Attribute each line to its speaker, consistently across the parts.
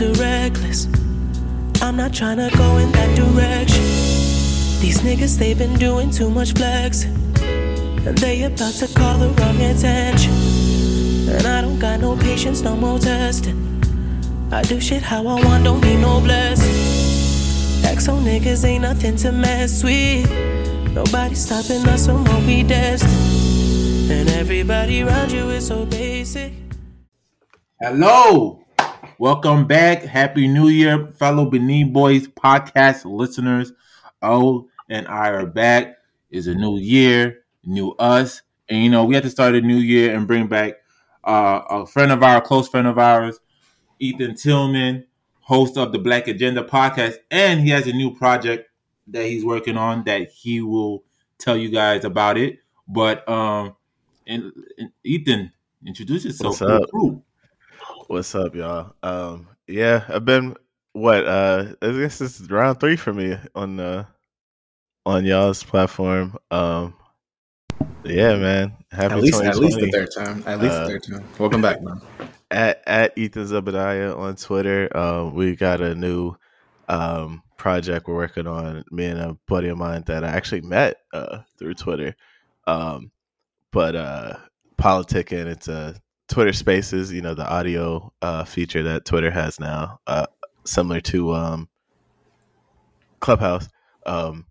Speaker 1: too reckless. I'm not trying to go in that direction. These niggas, they been doing too much flexing. And they about to call the wrong attention. And I don't got no patience, no more testing. I do shit how I want, don't need no blessing. XO niggas ain't nothing to mess with. Nobody stopping us from what we destined. And everybody around you is so basic.
Speaker 2: Hello. Welcome back. Happy New Year, fellow Benin Boys podcast listeners. Oh, and I are back. It's a new year, new us. And you know, we had to start a new year and bring back uh, a friend of ours, close friend of ours, Ethan Tillman, host of the Black Agenda podcast. And he has a new project that he's working on that he will tell you guys about it. But um and, and Ethan, introduce yourself.
Speaker 3: What's up?
Speaker 2: group.
Speaker 3: What's up, y'all? Um, yeah, I've been what uh I guess this is round three for me on uh on y'all's platform. Um yeah, man. Happy
Speaker 4: At least, at least the third time. At least
Speaker 3: Uh,
Speaker 4: the third time. Welcome back, man.
Speaker 3: At at Ethan Zebediah on Twitter. Um we got a new um project we're working on, me and a buddy of mine that I actually met uh through Twitter. Um but uh politicking, it's a Twitter Spaces, you know, the audio uh, feature that Twitter has now, uh, similar to um, Clubhouse. Um,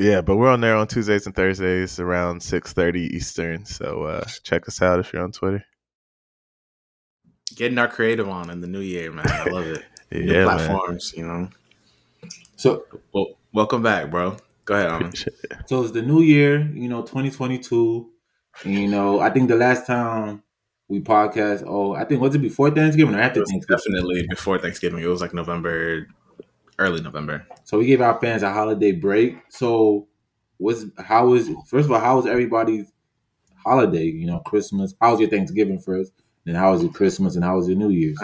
Speaker 3: yeah, but we're on there on Tuesdays and Thursdays around six thirty Eastern. So uh, check us out if you're on Twitter.
Speaker 4: Getting our creative on in the new year, man. I love it. new
Speaker 3: Yeah, man.
Speaker 4: platforms, you know.
Speaker 2: So
Speaker 4: Well, welcome back, bro. Go ahead, Alman.
Speaker 3: Appreciate it.
Speaker 2: So it's the new year, you know, 2022. You know, I think the last time we podcast, oh, I think was it before Thanksgiving or after Thanksgiving?
Speaker 4: definitely before Thanksgiving. It was like November, early November.
Speaker 2: So we gave our fans a holiday break. So was how was first of all, how was everybody's holiday? You know, Christmas. How was your Thanksgiving first? Then how was your Christmas and how was your New Year's?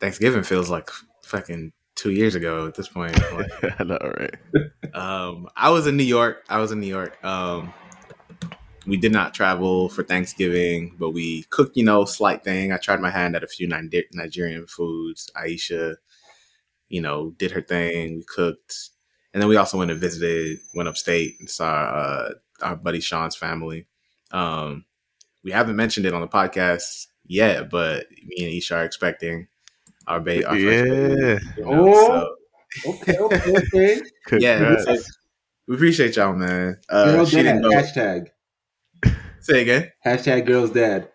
Speaker 4: Thanksgiving feels like fucking two years ago at this point. Like,
Speaker 3: I know, right?
Speaker 4: um, I was in New York. I was in New York. Um, we did not travel for Thanksgiving, but we cooked, you know, slight thing. I tried my hand at a few Nigerian foods. Aisha, you know, did her thing. We cooked. And then we also went and visited, went upstate and saw uh, our buddy Sean's family. Um, we haven't mentioned it on the podcast yet, but me and Isha are expecting our baby. Our first baby,
Speaker 3: Yeah.
Speaker 4: you know,
Speaker 2: Oh.
Speaker 4: so-
Speaker 2: Okay, okay, okay.
Speaker 4: yeah, so we appreciate y'all, man. Uh,
Speaker 2: Girl
Speaker 4: she didn't go.
Speaker 2: Hashtag.
Speaker 4: Say again.
Speaker 2: Hashtag girls dad.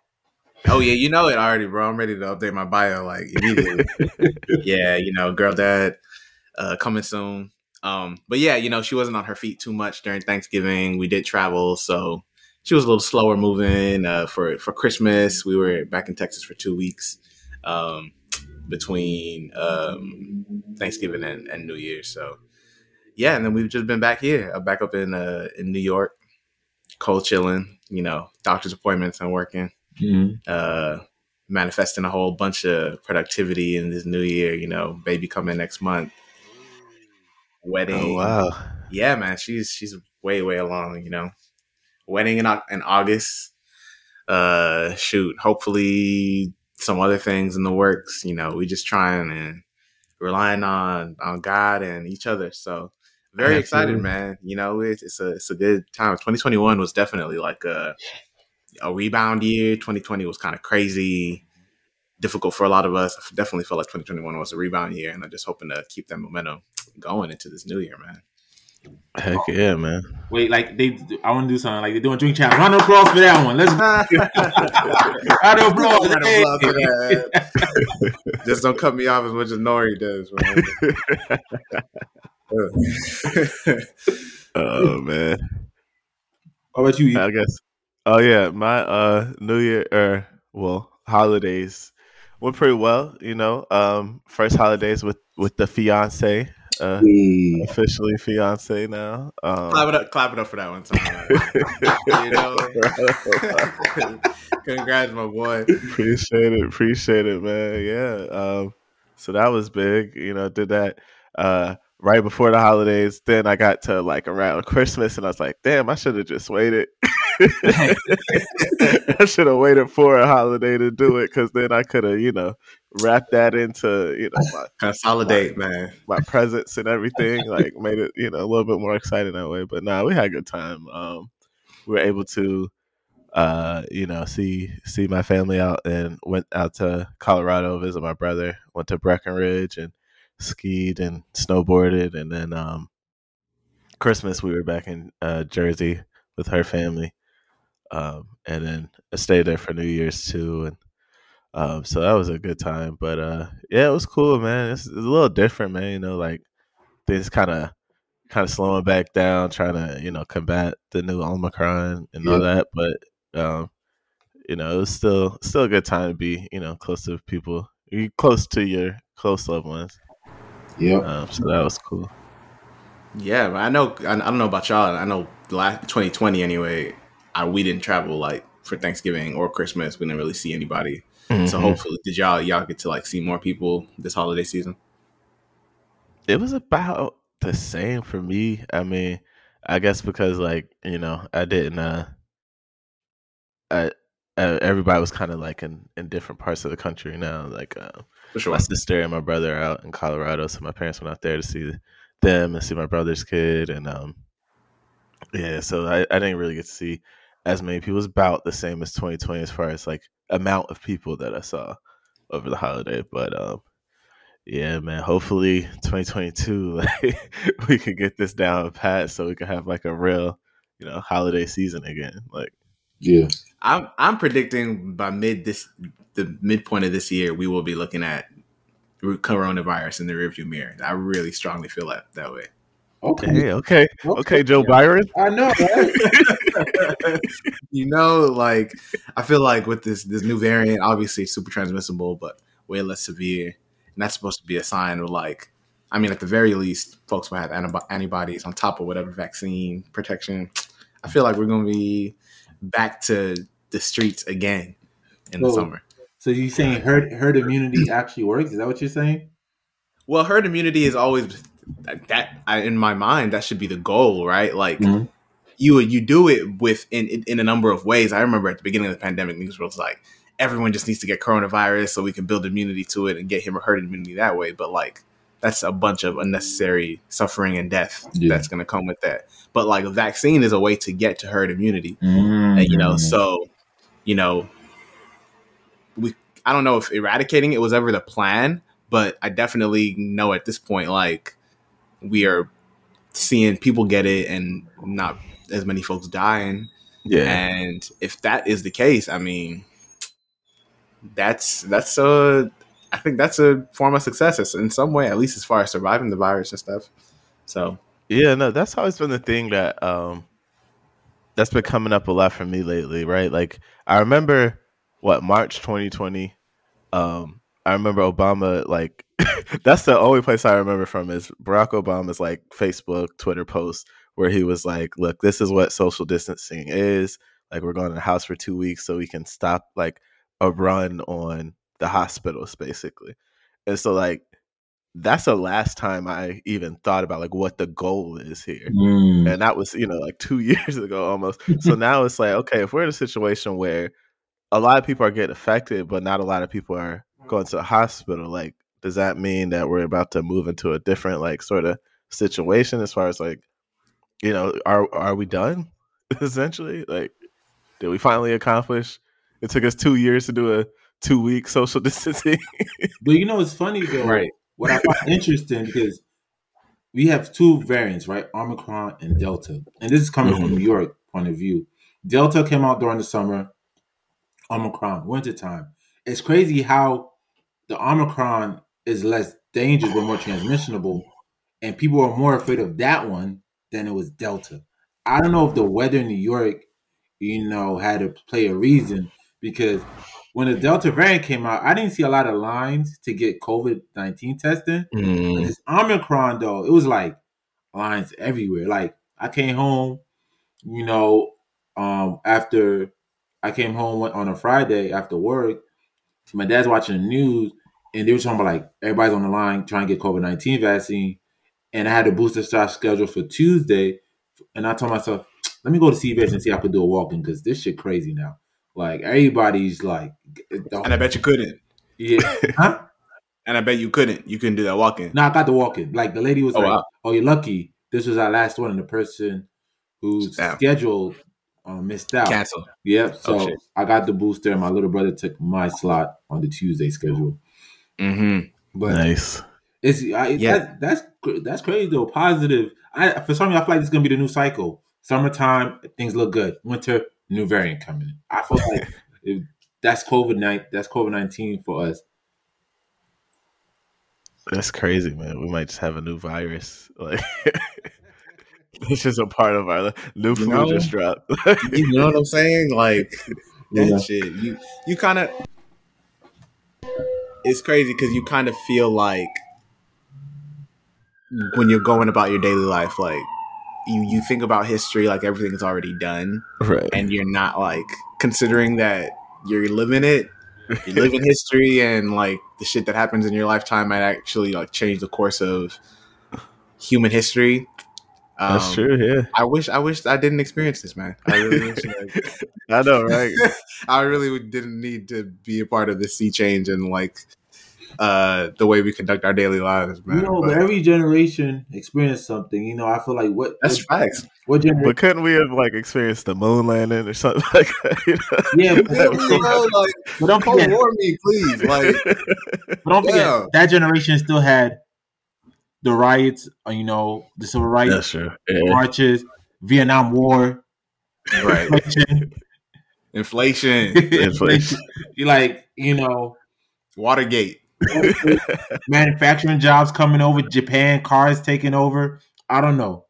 Speaker 4: Oh yeah, you know it already, bro. I'm ready to update my bio like immediately. yeah, you know, girl dad uh, coming soon. Um, but yeah, you know, she wasn't on her feet too much during Thanksgiving. We did travel, so she was a little slower moving. Uh, for for Christmas, we were back in Texas for two weeks um, between um, Thanksgiving and, and New Year's. So yeah, and then we've just been back here, uh, back up in uh, in New York, cold chilling. You know, doctor's appointments and working
Speaker 2: Mhm.
Speaker 4: uh, manifesting a whole bunch of productivity in this new year. You know, baby coming next month, wedding.
Speaker 3: Oh wow.
Speaker 4: Yeah, man, she's she's way way along. You know, wedding in in August. Uh, shoot, hopefully some other things in the works. You know, we just trying and relying on on God and each other. So very excited, man. You know, it's, it's a it's a good time. 2021 was definitely like a a rebound year. 2020 was kind of crazy, difficult for a lot of us. I definitely felt like 2021 was a rebound year, and I'm just hoping to keep that momentum going into this new year, man.
Speaker 3: Heck yeah, man.
Speaker 2: Wait, like they I wanna do something like they're doing drink challenge. Round of applause for that one. Let's round of applause.
Speaker 4: Round of
Speaker 2: Hey.
Speaker 4: applause for that. just don't cut me off as much as Nori does, man.
Speaker 3: Oh man.
Speaker 2: How about you?
Speaker 3: I guess. Oh yeah, my uh New Year or well holidays went pretty well. You know, um, first holidays with with the fiance, uh,
Speaker 2: Hey.
Speaker 3: officially fiance now. Um,
Speaker 4: clap it up, clap it up for that one time. you know, congrats, my boy.
Speaker 3: appreciate it, appreciate it, man. Yeah. Um, so that was big. You know, did that uh right before the holidays. Then I got to like around Christmas, and I was like, damn, I should have just waited. I should have waited for a holiday to do it because then I could have, you know, wrapped that into, you know, my,
Speaker 4: Consolidate, man.
Speaker 3: my presents and everything. Like made it, you know, a little bit more exciting that way. But nah, we had a good time. Um, we were able to, uh, you know, see see my family out and went out to Colorado visit my brother. Went to Breckenridge and skied and snowboarded, and then um, Christmas we were back in uh, Jersey with her family, um, and then I stayed there for New Year's too, and um, so that was a good time. But uh, yeah, it was cool, man. It's, it's a little different, man. You know, like things kind of kind of slowing back down, trying to you know combat the new Omicron and all that. But um, you know, it was still still a good time to be you know close to people, you close to your close loved ones.
Speaker 2: Yep.
Speaker 3: Um, so that was cool.
Speaker 4: Yeah, but I know. I, I don't know about y'all. I know last 2020 anyway. I, we didn't travel like for Thanksgiving or Christmas. We didn't really see anybody. So
Speaker 3: Mhm.
Speaker 4: hopefully, did y'all y'all get to like see more people this holiday season?
Speaker 3: it was about the same for me. I mean, I guess because like you know, I didn't. uh I, uh, everybody was kind of like in in different parts of the country now. Like uh,
Speaker 4: For sure.
Speaker 3: my sister and my brother are out in Colorado, so my parents went out there to see them and see my brother's kid, and um, yeah, so I, I didn't really get to see as many people. It was about the same as 2020 as far as like amount of people that I saw over the holiday, but um, yeah, man. Hopefully, 2022, like we could get this down pat, so we can have like a real, you know, holiday season again. Like,
Speaker 2: Yeah.
Speaker 4: I'm I'm predicting by mid this the midpoint of this year we will be looking at coronavirus in the rearview mirror. I really strongly feel that that way.
Speaker 2: Okay.
Speaker 3: hey, okay, okay, Joe Biden.
Speaker 2: I know, right?
Speaker 4: you know, like I feel like with this this new variant, obviously super transmissible, but way less severe, and that's supposed to be a sign of like, I mean, at the very least, folks will have antibo- antibodies on top of whatever vaccine protection. I feel like we're gonna be back to the streets again in the summer.
Speaker 2: So you saying herd herd immunity actually works? Is that what you're saying?
Speaker 4: Well, herd immunity is always that, that I, in my mind that should be the goal, right? Like
Speaker 2: Mhm.
Speaker 4: you you do it with in, in in a number of ways. I remember at the beginning of the pandemic, niggas was like, everyone just needs to get coronavirus so we can build immunity to it and get him herd immunity that way. But like that's a bunch of unnecessary suffering and death
Speaker 2: Yeah.
Speaker 4: that's going to come with that. But like a vaccine is a way to get to herd immunity,
Speaker 2: Mm-hmm.
Speaker 4: and you know, so you know, I don't know if eradicating it was ever the plan, but I definitely know at this point, like we are seeing people get it and not as many folks dying.
Speaker 3: Yeah,
Speaker 4: And if that is the case, I mean, that's that's a I think that's a form of success in some way, at least as far as surviving the virus and stuff. So
Speaker 3: yeah. No, that's always been the thing that um, that's been coming up a lot for me lately, right? Like, I remember what March 2020. Um, I remember Obama like that's the only place I remember from is Barack Obama's like Facebook, Twitter post where he was like, "Look, this is what social distancing is. Like, we're going to the house for two weeks so we can stop like a run on the hospitals, basically." And so, like, that's the last time I even thought about like what the goal is here
Speaker 2: Mm.
Speaker 3: and that was you know like two years ago almost so now it's like okay if we're in a situation where a lot of people are getting affected but not a lot of people are going to the hospital like does that mean that we're about to move into a different like sort of situation as far as like you know are are we done essentially like did we finally accomplish it took us two years to do a two week social distancing
Speaker 2: But you know, it's funny though.
Speaker 4: Right.
Speaker 2: What I find interesting because we have two variants, right? Omicron and Delta, and this is coming from
Speaker 3: Mhm.
Speaker 2: New York point of view. Delta came out during the summer. Omicron, wintertime. It's crazy how the Omicron is less dangerous but more transmissionable, and people are more afraid of that one than it was Delta. I don't know if the weather in New York, you know, had to play a reason because when the Delta variant came out, I didn't see a lot of lines to get COVID nineteen testing.
Speaker 3: Mm.
Speaker 2: This Omicron though, it was like lines everywhere. Like I came home, you know, um, after I came home on a Friday after work. My dad's watching the news, and they were talking about like everybody's on the line trying to get COVID nineteen vaccine, and I had a booster shot scheduled for Tuesday, and I told myself, let me go to CVS and see if I could do a walk in because this shit crazy now. Like everybody's like,
Speaker 4: And I bet you couldn't.
Speaker 2: yeah, huh?
Speaker 4: And I bet you couldn't. You couldn't do that walk in.
Speaker 2: No, I got the walk in. Like the lady was
Speaker 4: Oh,
Speaker 2: like,
Speaker 4: wow.
Speaker 2: "Oh, you're lucky. This was our last one." And the person who
Speaker 4: Damn.
Speaker 2: scheduled um, missed out.
Speaker 4: Cancel.
Speaker 2: Yep. So
Speaker 4: Oh.
Speaker 2: I got the booster, and my little brother took my slot on the Tuesday schedule.
Speaker 4: Mm-hmm.
Speaker 2: But
Speaker 3: Nice.
Speaker 2: it's I,
Speaker 4: Yeah.
Speaker 2: that, that's that's crazy though. Positive. I for some reason I feel like this is gonna be the new cycle. Summertime, things look good. Winter, new variant coming. I feel like if that's COVID nine. That's COVID nineteen for us.
Speaker 3: That's crazy, man. We might just have a new virus. Like it's just a part of our new
Speaker 4: You know?
Speaker 3: just dropped.
Speaker 4: You know what I'm saying? Like that
Speaker 2: Yeah.
Speaker 4: shit. You you kind of. It's crazy because you kind of feel like when you're going about your daily life, like you you think about history, like everything is already done,
Speaker 3: right.
Speaker 4: and you're not like considering that you're living it. You live in history, and like the shit that happens in your lifetime might actually like change the course of human history.
Speaker 3: That's
Speaker 4: Um,
Speaker 3: true. Yeah,
Speaker 4: I wish I wish I didn't experience this, man. I really wish like,
Speaker 3: I know, right?
Speaker 4: I really didn't need to be a part of the sea change and like uh the way we conduct our daily lives, man.
Speaker 2: you know,
Speaker 4: But
Speaker 2: but every generation experienced something. You know, I feel like what
Speaker 4: that's
Speaker 2: what,
Speaker 4: facts.
Speaker 2: what generation?
Speaker 3: But couldn't we have like experienced the moon landing or something like that? You know?
Speaker 2: Yeah, but,
Speaker 4: Yeah, bro, like
Speaker 2: but don't
Speaker 4: Cold
Speaker 2: forget,
Speaker 4: War me, please. Like
Speaker 2: but don't forget
Speaker 4: Yeah.
Speaker 2: that generation still had the riots. uh, You know, the civil rights
Speaker 3: true. Yeah.
Speaker 2: marches, Vietnam War,
Speaker 4: right.
Speaker 2: inflation,
Speaker 4: Inflation,
Speaker 2: inflation. You like, you know,
Speaker 4: Watergate.
Speaker 2: manufacturing jobs coming over, Japan cars taking over. I don't know.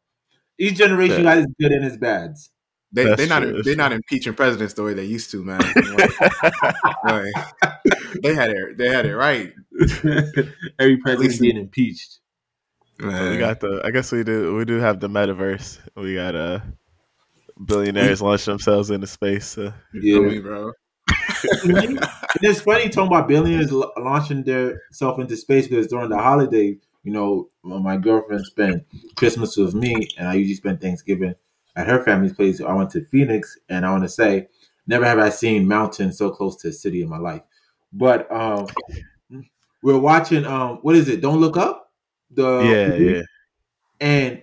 Speaker 2: Each generation
Speaker 3: Yeah.
Speaker 2: got its good and its bads.
Speaker 4: They
Speaker 3: That's
Speaker 4: they're not
Speaker 3: true,
Speaker 4: they're not impeaching presidents the way they used to, man. Like, they had it they had it right.
Speaker 2: Every president being impeached.
Speaker 4: Man.
Speaker 3: we got the. I guess we do. We do have the metaverse. We got uh billionaires launch themselves into space. So.
Speaker 2: Yeah.
Speaker 4: me, bro.
Speaker 2: And it's funny talking about billionaires launching their self into space because during the holiday, you know, when my girlfriend spent Christmas with me, and I usually spend Thanksgiving at her family's place. I went to Phoenix, and I want to say, never have I seen mountains so close to a city in my life. But um, we're watching. Um, what is it? Don't look up. The
Speaker 3: yeah, yeah.
Speaker 2: And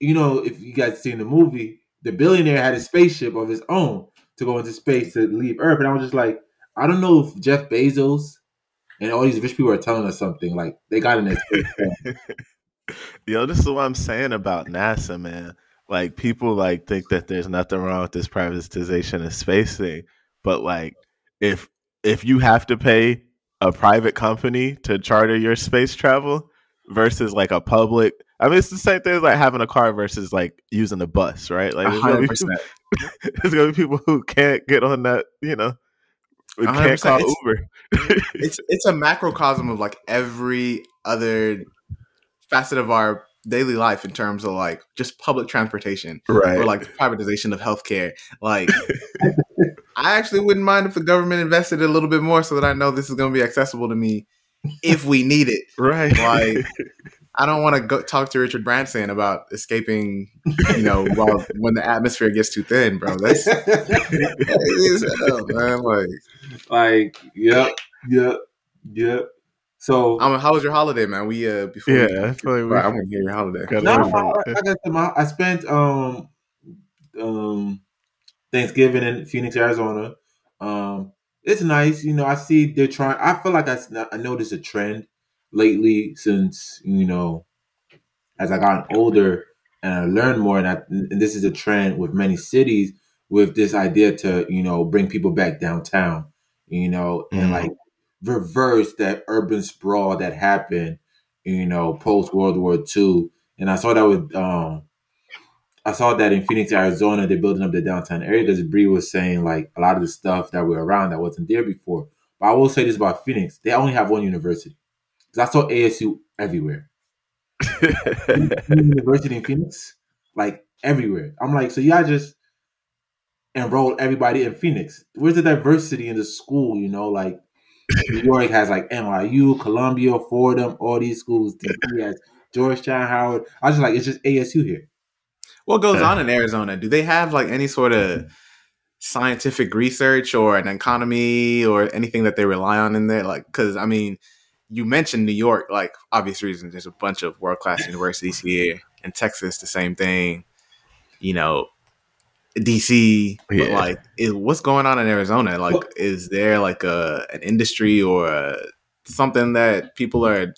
Speaker 2: you know, if you guys seen the movie, the billionaire had a spaceship of his own to go into space to leave Earth. And I was just like, I don't know if Jeff Bezos and all these rich people are telling us something. Like they got in this.
Speaker 3: Yo, this is what I'm saying about NASA, man. Like people like think that there's nothing wrong with this privatization of space thing, but like if if you have to pay a private company to charter your space travel versus like a public, I mean it's the same thing as like having a car versus like using a bus, right? Like there's gonna, be,
Speaker 4: 100%.
Speaker 3: there's gonna be people who can't get on that, you know, who can't call
Speaker 4: It's-
Speaker 3: Uber.
Speaker 4: it's it's a macrocosm of like every other facet of our daily life in terms of like just public transportation
Speaker 3: right.
Speaker 4: or like privatization of healthcare. Like, I actually wouldn't mind if the government invested a little bit more so that I know this is going to be accessible to me if we need it.
Speaker 3: right.
Speaker 4: Like, I don't want to go talk to Richard Branson about escaping, you know, while, when the atmosphere gets too thin, bro. That's crazy as hell, man. Like,
Speaker 2: like, yep, yep, yep. So
Speaker 4: um, how was your holiday, man? We uh before we-
Speaker 3: yeah, I feel like we
Speaker 4: Right, I'm gonna hear your holiday.
Speaker 2: no, I, I, got some- I spent um um Thanksgiving in Phoenix, Arizona. Um, it's nice, you know. I see they're trying. I feel like I noticed a trend lately since you know as I got older and I learned more, and, I, and this is a trend with many cities with this idea to you know bring people back downtown, you know, and
Speaker 3: Mhm.
Speaker 2: like reverse that urban sprawl that happened, you know, post World War II. And I saw that with um, I saw that in Phoenix, Arizona, they're building up the downtown area because Bree was saying like a lot of the stuff that were around that wasn't there before. But I will say this about Phoenix: they only have one university. Because I saw ASU everywhere. university in Phoenix, like everywhere. I'm like, so y'all just enroll everybody in Phoenix. Where's the diversity in the school? You know, like New York has like NYU, Columbia, Fordham, all these schools. DC has Georgetown, Howard. I was just like, it's just ASU here.
Speaker 4: What goes on in Arizona? Do they have like any sort of scientific research or an economy or anything that they rely on in there? Like, because I mean, you mentioned New York, like obvious reasons. There's a bunch of world class universities here. In Texas, the same thing. You know, DC, but
Speaker 3: Yeah.
Speaker 4: like, is, what's going on in Arizona? Like,
Speaker 2: Well-
Speaker 4: is there like a an industry or a, something that people are?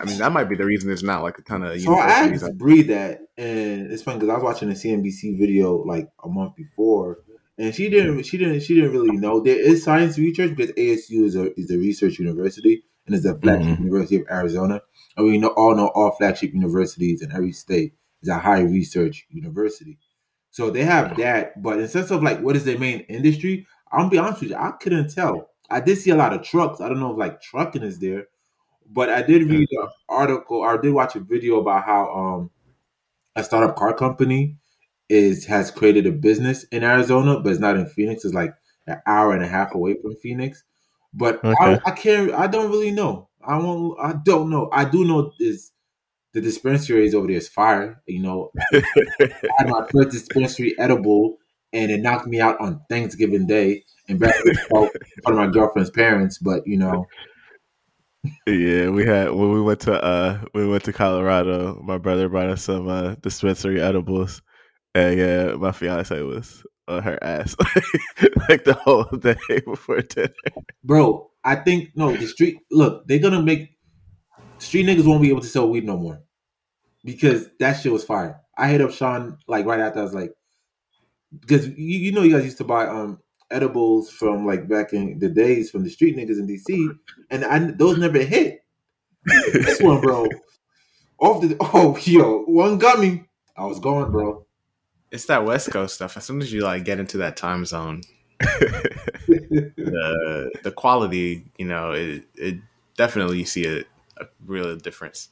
Speaker 4: I mean, that might be the reason there's not like a ton of
Speaker 2: So I Bree that, and it's funny because I was watching a CNBC video like a month before, and she didn't, she didn't, she didn't really know there is science research because ASU is a is a research university and it's a flagship
Speaker 3: Mhm.
Speaker 2: university of Arizona, and we know all know all flagship universities in every state is a high research university. So they have that, but in sense of like what is their main industry, I'm gonna be honest with you, I couldn't tell. I did see a lot of trucks. I don't know if like trucking is there, but I did read an article or I did watch a video about how um a startup car company is has created a business in Arizona, but it's not in Phoenix. It's like an hour and a half away from Phoenix. But I,
Speaker 3: Okay.
Speaker 2: I can't. I don't really know. I won't. I don't know. I do know is the dispensary is over there is fire. You know, I had my first dispensary edible, and it knocked me out on Thanksgiving Day. And back in front of my girlfriend's parents, but you know,
Speaker 3: Yeah, we had when we went to uh we went to Colorado. My brother brought us some uh, dispensary edibles, and yeah, my fiance was on her ass like the whole day before dinner.
Speaker 2: bro, I think no, the street look, they're gonna make street niggas won't be able to sell weed no more. Because that shit was fire. I hit up Sean like right after I was like because you, you know you guys used to buy um edibles from like back in the days from the street niggas in DC and I those never hit. This one, bro. Off the oh yo, one got me. I was going, bro.
Speaker 4: it's that West Coast stuff. As soon as you like get into that time zone, the the quality, you know, it, it definitely you see a, a real difference.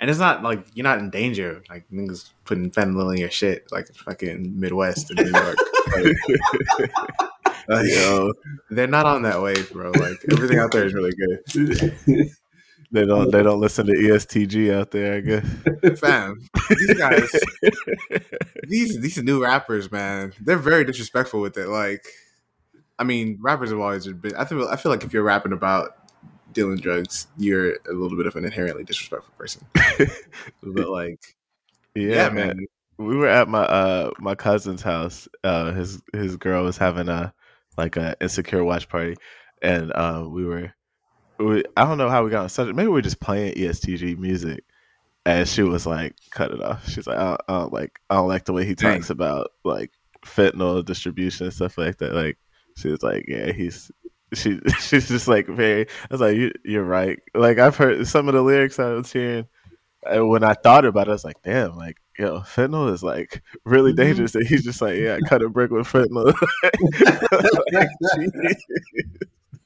Speaker 4: And it's not like you're not in danger, like niggas putting fentanyl in your shit, like fucking Midwest or New York. Like, like,
Speaker 3: Yo,
Speaker 4: they're not on that wave, bro. Like everything out there is really good.
Speaker 3: they don't they don't listen to EST Gee out there. I guess.
Speaker 4: Fam, these guys, these these new rappers, man, they're very disrespectful with it. Like, I mean, rappers have always been. I feel I feel like if you're rapping about dealing drugs, you're a little bit of an inherently disrespectful person. but like,
Speaker 3: Yeah,
Speaker 4: yeah,
Speaker 3: man.
Speaker 4: man,
Speaker 3: we were at my uh my cousin's house. Uh, his his girl was having a like a insecure watch party, and uh, we were. We, I don't know how we got on subject. Maybe we were just playing EST Gee music, and she was like, "Cut it off." She's like, "I don't, I don't like, I don't like the way he
Speaker 4: Dang.
Speaker 3: talks about like fentanyl distribution and stuff like that." Like, she was like, "Yeah, he's." She she's just like very. I was like, you, "You're right." Like I've heard some of the lyrics I was hearing, and when I thought about it, I was like, "Damn!" Like, yo, fentanyl is like really
Speaker 2: Mhm.
Speaker 3: dangerous. And he's just like, "Yeah, I cut a brick with fentanyl." Like,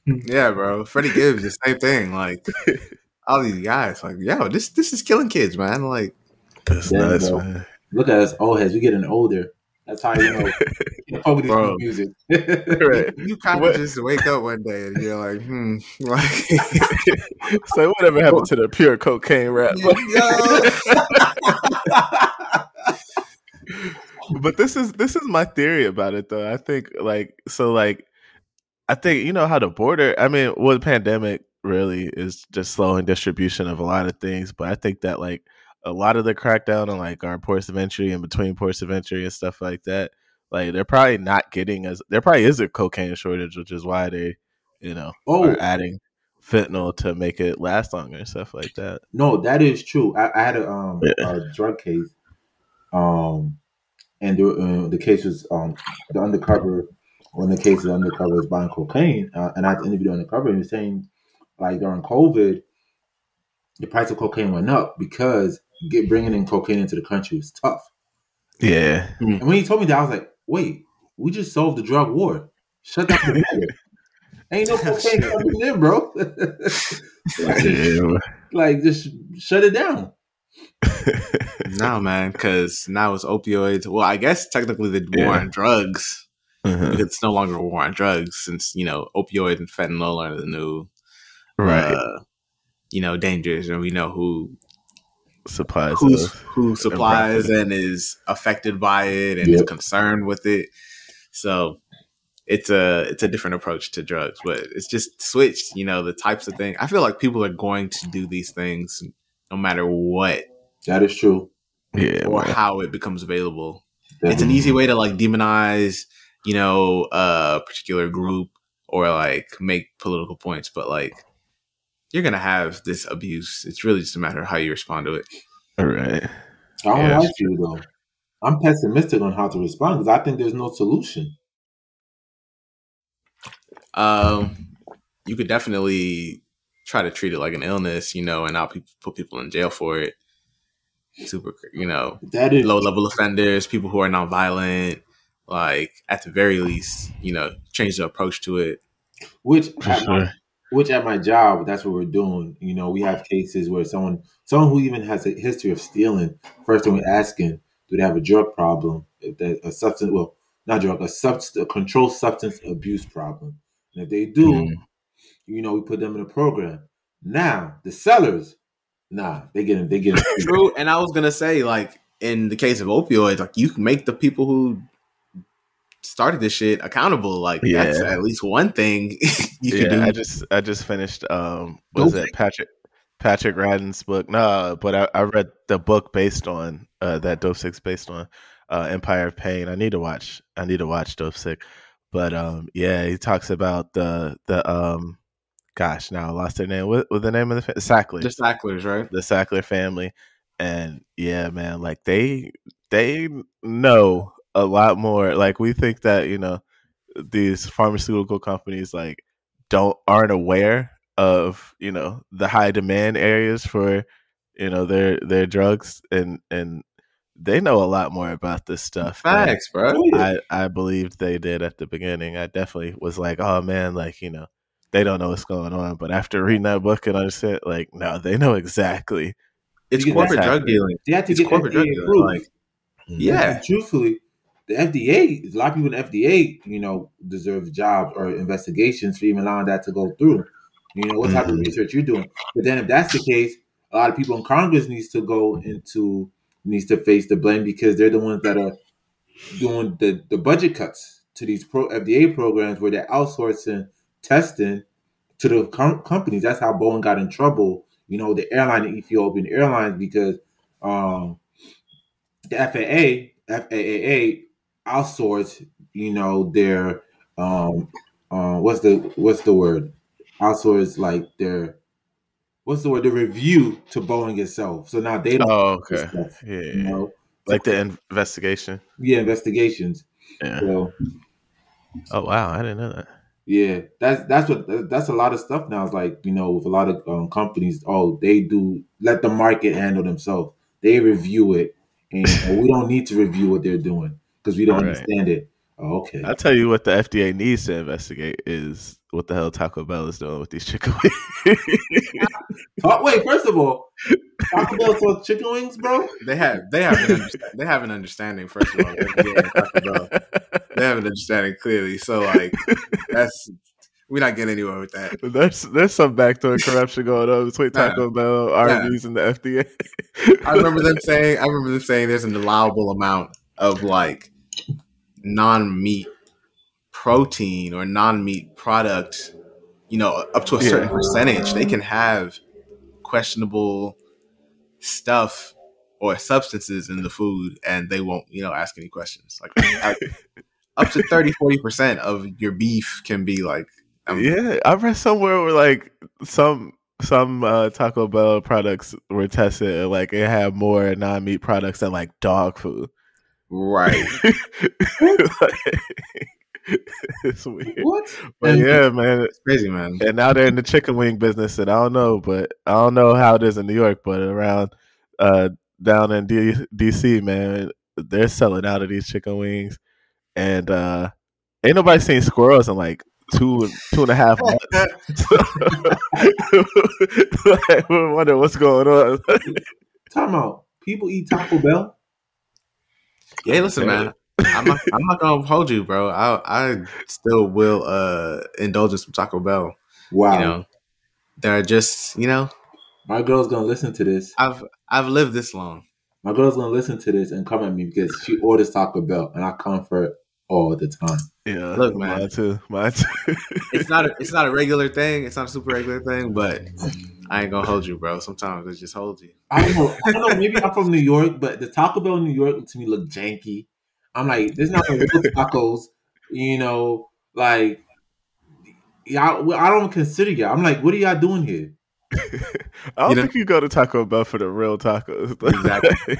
Speaker 4: yeah, bro. Freddie Gibbs, the same thing. Like, all these guys, like, yo, this this is killing kids, man. Like,
Speaker 3: That's
Speaker 2: Damn,
Speaker 3: nuts,
Speaker 2: bro.
Speaker 3: man.
Speaker 2: Look at us old heads. We getting older. That's how you know. you know this
Speaker 4: Bro.
Speaker 2: new music.
Speaker 3: Right.
Speaker 4: you kind
Speaker 3: What-
Speaker 4: of just wake up one day and you're like, hmm, like,
Speaker 3: It's like whatever happened to the pure cocaine rap? But this is this is my theory about it though. I think like so like I think you know how the border I mean well the pandemic really is just slowing distribution of a lot of things, but I think that like a lot of the crackdown on like our ports of entry and between ports of entry and stuff like that, like they're probably not getting as there probably is a cocaine shortage, which is why they, you know,
Speaker 2: Oh.
Speaker 3: are adding fentanyl to make it last longer and stuff like that.
Speaker 2: No, that is true. I, I had a um
Speaker 3: Yeah.
Speaker 2: a drug case, um, and the, uh, the case was um the undercover. One of the cases undercover was buying cocaine, uh, and I interviewed the interview undercover, and he was saying like during COVID, the price of cocaine went up because get bringing in cocaine into the country was tough.
Speaker 3: Yeah.
Speaker 2: And when he told me that, I was like, wait, we just solved the drug war. Shut down the. Ain't no cocaine coming in, bro. like,
Speaker 3: yeah.
Speaker 2: like, just shut it down.
Speaker 4: No, man, because now it's opioids. Well, I guess technically the war
Speaker 3: Yeah.
Speaker 4: on drugs.
Speaker 3: Uh-huh.
Speaker 4: It's no longer a war on drugs since you know opioid and fentanyl are the new
Speaker 3: Right.
Speaker 4: uh, you know, dangers, and we know who
Speaker 3: supplies
Speaker 4: who supplies and is affected by it and is concerned with it. So it's a it's a different approach to drugs, but it's just switched. You know, the types of things. I feel like people are going to do these things no matter what
Speaker 2: That is true.
Speaker 3: yeah
Speaker 4: or
Speaker 3: man.
Speaker 4: how it becomes available. It's an easy way to like demonize, you know, a particular group or like make political points, but like you're gonna have this abuse. It's really just a matter of how you respond to it.
Speaker 3: all right
Speaker 2: I don't
Speaker 3: Yeah.
Speaker 2: like you though. I'm pessimistic on how to respond because I think there's no solution.
Speaker 4: Um, you could definitely try to treat it like an illness, you know, and not pe- put people in jail for it. Super, you know,
Speaker 2: That is
Speaker 4: low level offenders, people who are nonviolent. Like at the very least, you know, change the approach to it.
Speaker 2: which
Speaker 3: for
Speaker 2: at my, which at my job, that's what we're doing. You know, we have cases where someone someone who even has a history of stealing. First thing we're asking, do they have a drug problem? If that a substance, well, not drug, a substance, a controlled substance abuse problem. And if they do,
Speaker 3: Mm.
Speaker 2: You know, we put them in a program. Now the sellers, nah, they get in they get
Speaker 4: True, and I was gonna say, like in the case of opioids, like you can make the people who started this shit accountable. Like that's
Speaker 3: Yeah.
Speaker 4: at least one thing you
Speaker 3: yeah,
Speaker 4: can
Speaker 3: I just I just finished um was it Patrick Patrick Radden's book? No, but I, I read the book based on uh that Dopesick's based on uh Empire of Pain. I need to watch I need to watch Dopesick. But um yeah, he talks about the the um gosh, now I lost their name. What was the name of the fa- Sackler?
Speaker 4: Just Sacklers, right?
Speaker 3: the Sackler family. And yeah, man, like they they know a lot more. Like we think that, you know, these pharmaceutical companies like don't aren't aware of, you know, the high demand areas for, you know, their their drugs and and they know a lot more about this stuff.
Speaker 4: Facts, bro.
Speaker 3: I I believed they did at the beginning. I definitely was like, oh man, like you know, they don't know what's going on. But after reading that book and understand, like, no, they know exactly.
Speaker 4: It's
Speaker 2: Because
Speaker 4: corporate drug dealing.
Speaker 2: They have to
Speaker 4: It's
Speaker 2: get
Speaker 4: corporate
Speaker 2: FDA
Speaker 4: drug dealing.
Speaker 2: approved.
Speaker 4: Like, yeah,
Speaker 2: And truthfully, the FDA, a lot of people in the FDA, you know, deserve jobs or investigations for even allowing that to go through. You know, what type of
Speaker 3: Mhm.
Speaker 2: research you're doing. But then if that's the case, a lot of people in Congress needs to go into needs to face the blame because they're the ones that are doing the, the budget cuts to these pro FDA programs where they're outsourcing testing to the com- companies. That's how Boeing got in trouble. You know, the airline, the Ethiopian Airlines, because um, the FAA, FAA outsourced, you know, their um, uh, what's the what's the word? Outsource like their what's the word? The review to Boeing itself. So now they don't
Speaker 3: Oh, okay,
Speaker 2: stuff,
Speaker 3: yeah,
Speaker 2: you know,
Speaker 3: like the investigation.
Speaker 2: yeah, investigations.
Speaker 3: Yeah.
Speaker 2: So
Speaker 3: Oh wow, I didn't know that.
Speaker 2: Yeah, that's that's what that's a lot of stuff now. It's like you know, with a lot of um, companies, oh, they do let the market handle themselves. They review it, and we don't need to review what they're doing because we don't
Speaker 3: Right.
Speaker 2: understand it. Okay.
Speaker 3: I'll tell you what the FDA needs to investigate is what the hell Taco Bell is doing with these chicken wings.
Speaker 2: Oh, wait, first of all, Taco Bell sells chicken wings, bro.
Speaker 4: they have they have an understa- they have an understanding. First of all, Taco Bell. they have an understanding clearly. So like that's we're not getting anywhere with that.
Speaker 3: there's there's some backdoor corruption going on between
Speaker 4: Yeah.
Speaker 3: Taco Bell, Arby's, and the FDA.
Speaker 4: I remember them saying I remember them saying there's an allowable amount of like non meat protein or non meat product, you know, up to a certain
Speaker 3: Yeah.
Speaker 4: percentage. They can have questionable stuff or substances in the food and they won't, you know, ask any questions. Like I- up to 30 40% of your beef can be like um,
Speaker 3: yeah, I read somewhere where like some some uh, Taco Bell products were tested, like it had more non meat products than like dog food.
Speaker 4: Right.
Speaker 3: it's weird,
Speaker 2: What?
Speaker 3: but
Speaker 2: And-
Speaker 3: yeah, man.
Speaker 4: It's crazy, man.
Speaker 3: And now they're in the chicken wing business, and I don't know, but I don't know how it is in New York, but around uh, down in D- DC, man, they're selling out of these chicken wings, and uh, ain't nobody seen squirrels in like two two and a half months. like, we wonder what's going on.
Speaker 2: Time out. People eat Taco Bell.
Speaker 4: Yeah, listen, man. I'm not, I'm not gonna hold you, bro. I I still will uh indulge in some Taco Bell.
Speaker 2: Wow.
Speaker 4: You know, they're just you know
Speaker 2: My girl's gonna listen to this.
Speaker 4: I've I've lived this long.
Speaker 2: My girl's gonna listen to this and come at me because she orders Taco Bell and I come comfort all the time.
Speaker 3: Yeah,
Speaker 4: Look, man.
Speaker 3: mine too. Mine too.
Speaker 4: It's not a, it's not a regular thing. It's not a super regular thing, but I ain't gonna hold you, bro. Sometimes it just holds you.
Speaker 2: I don't know. I don't know. Maybe I'm from New York, but the Taco Bell in New York to me look janky. I'm like, there's not like real tacos. You know, like y'all. I don't consider y'all. I'm like, what are y'all doing here?
Speaker 3: I don't
Speaker 4: You know-
Speaker 3: think you go to Taco Bell for the real tacos.
Speaker 4: Exactly.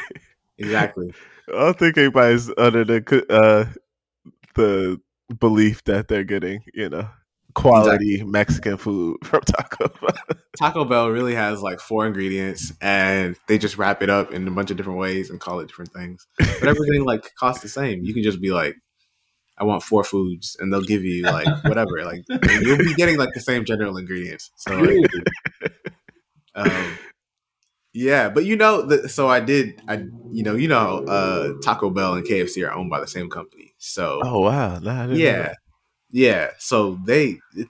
Speaker 4: Exactly.
Speaker 3: I don't think anybody's under the uh, the belief that they're getting, you know, quality Mexican food from Taco Bell.
Speaker 4: Taco Bell really has like four ingredients, and they just wrap it up in a bunch of different ways and call it different things. But everything like costs the same. You can just be like, "I want four foods," and they'll give you like whatever. Like you'll be getting like the same general ingredients. So like, um, yeah, but you know, the, so I did. I you know you know uh, Taco Bell and KFC are owned by the same company. So
Speaker 3: Oh wow! Nah, didn't know
Speaker 4: yeah. So they it,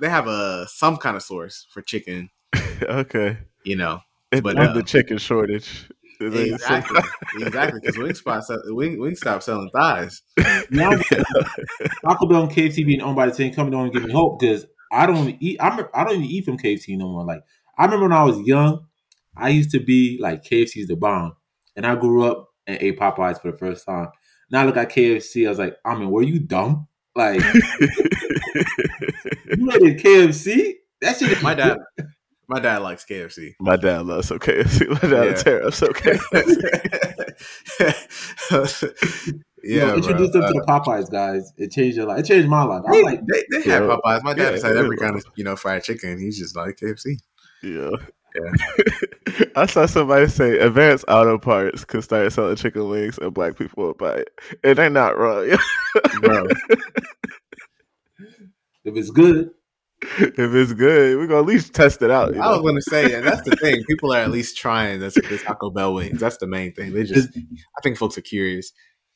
Speaker 4: they have a some kind of source for chicken.
Speaker 3: okay.
Speaker 4: You know,
Speaker 3: And,
Speaker 4: But, uh,
Speaker 3: the chicken shortage.
Speaker 4: exactly, exactly. Because Wingspot, sell, Wing Wingstop selling thighs.
Speaker 2: Now, Taco Bell and KFC being owned by the same company don't give me hope because I don't eat. I'm, I don't even eat from KFC no more. Like I remember when I was young, I used to be like KFC's the bomb, and I grew up and ate Popeyes for the first time. Now I look at KFC, I was like, I mean, were you dumb? Like you ate KFC? That shit. is
Speaker 4: My dad, my dad likes KFC.
Speaker 3: My dad loves some KFC. My dad
Speaker 4: Yeah.
Speaker 3: will tear up some KFC.
Speaker 2: You
Speaker 4: yeah,
Speaker 2: know, introduce them
Speaker 4: bro.
Speaker 2: to the uh, Popeyes guys. It changed your life. It changed my life. I
Speaker 4: They,
Speaker 2: was like,
Speaker 4: they, they had Popeyes. My dad
Speaker 3: Yeah,
Speaker 4: just had
Speaker 3: yeah,
Speaker 4: every
Speaker 3: bro.
Speaker 4: kind of you know fried chicken. He's just like KFC.
Speaker 3: Yeah.
Speaker 4: Yeah.
Speaker 3: I saw somebody say advanced auto parts could start selling chicken wings and black people would buy it. And they're not wrong.
Speaker 4: Bro,
Speaker 2: if it's good,
Speaker 3: if it's good, we're gonna at least test it out. You
Speaker 4: I was going to say, and that's the thing. People are at least trying this, this Taco Bell wings. That's the main thing. They just, I think folks are curious.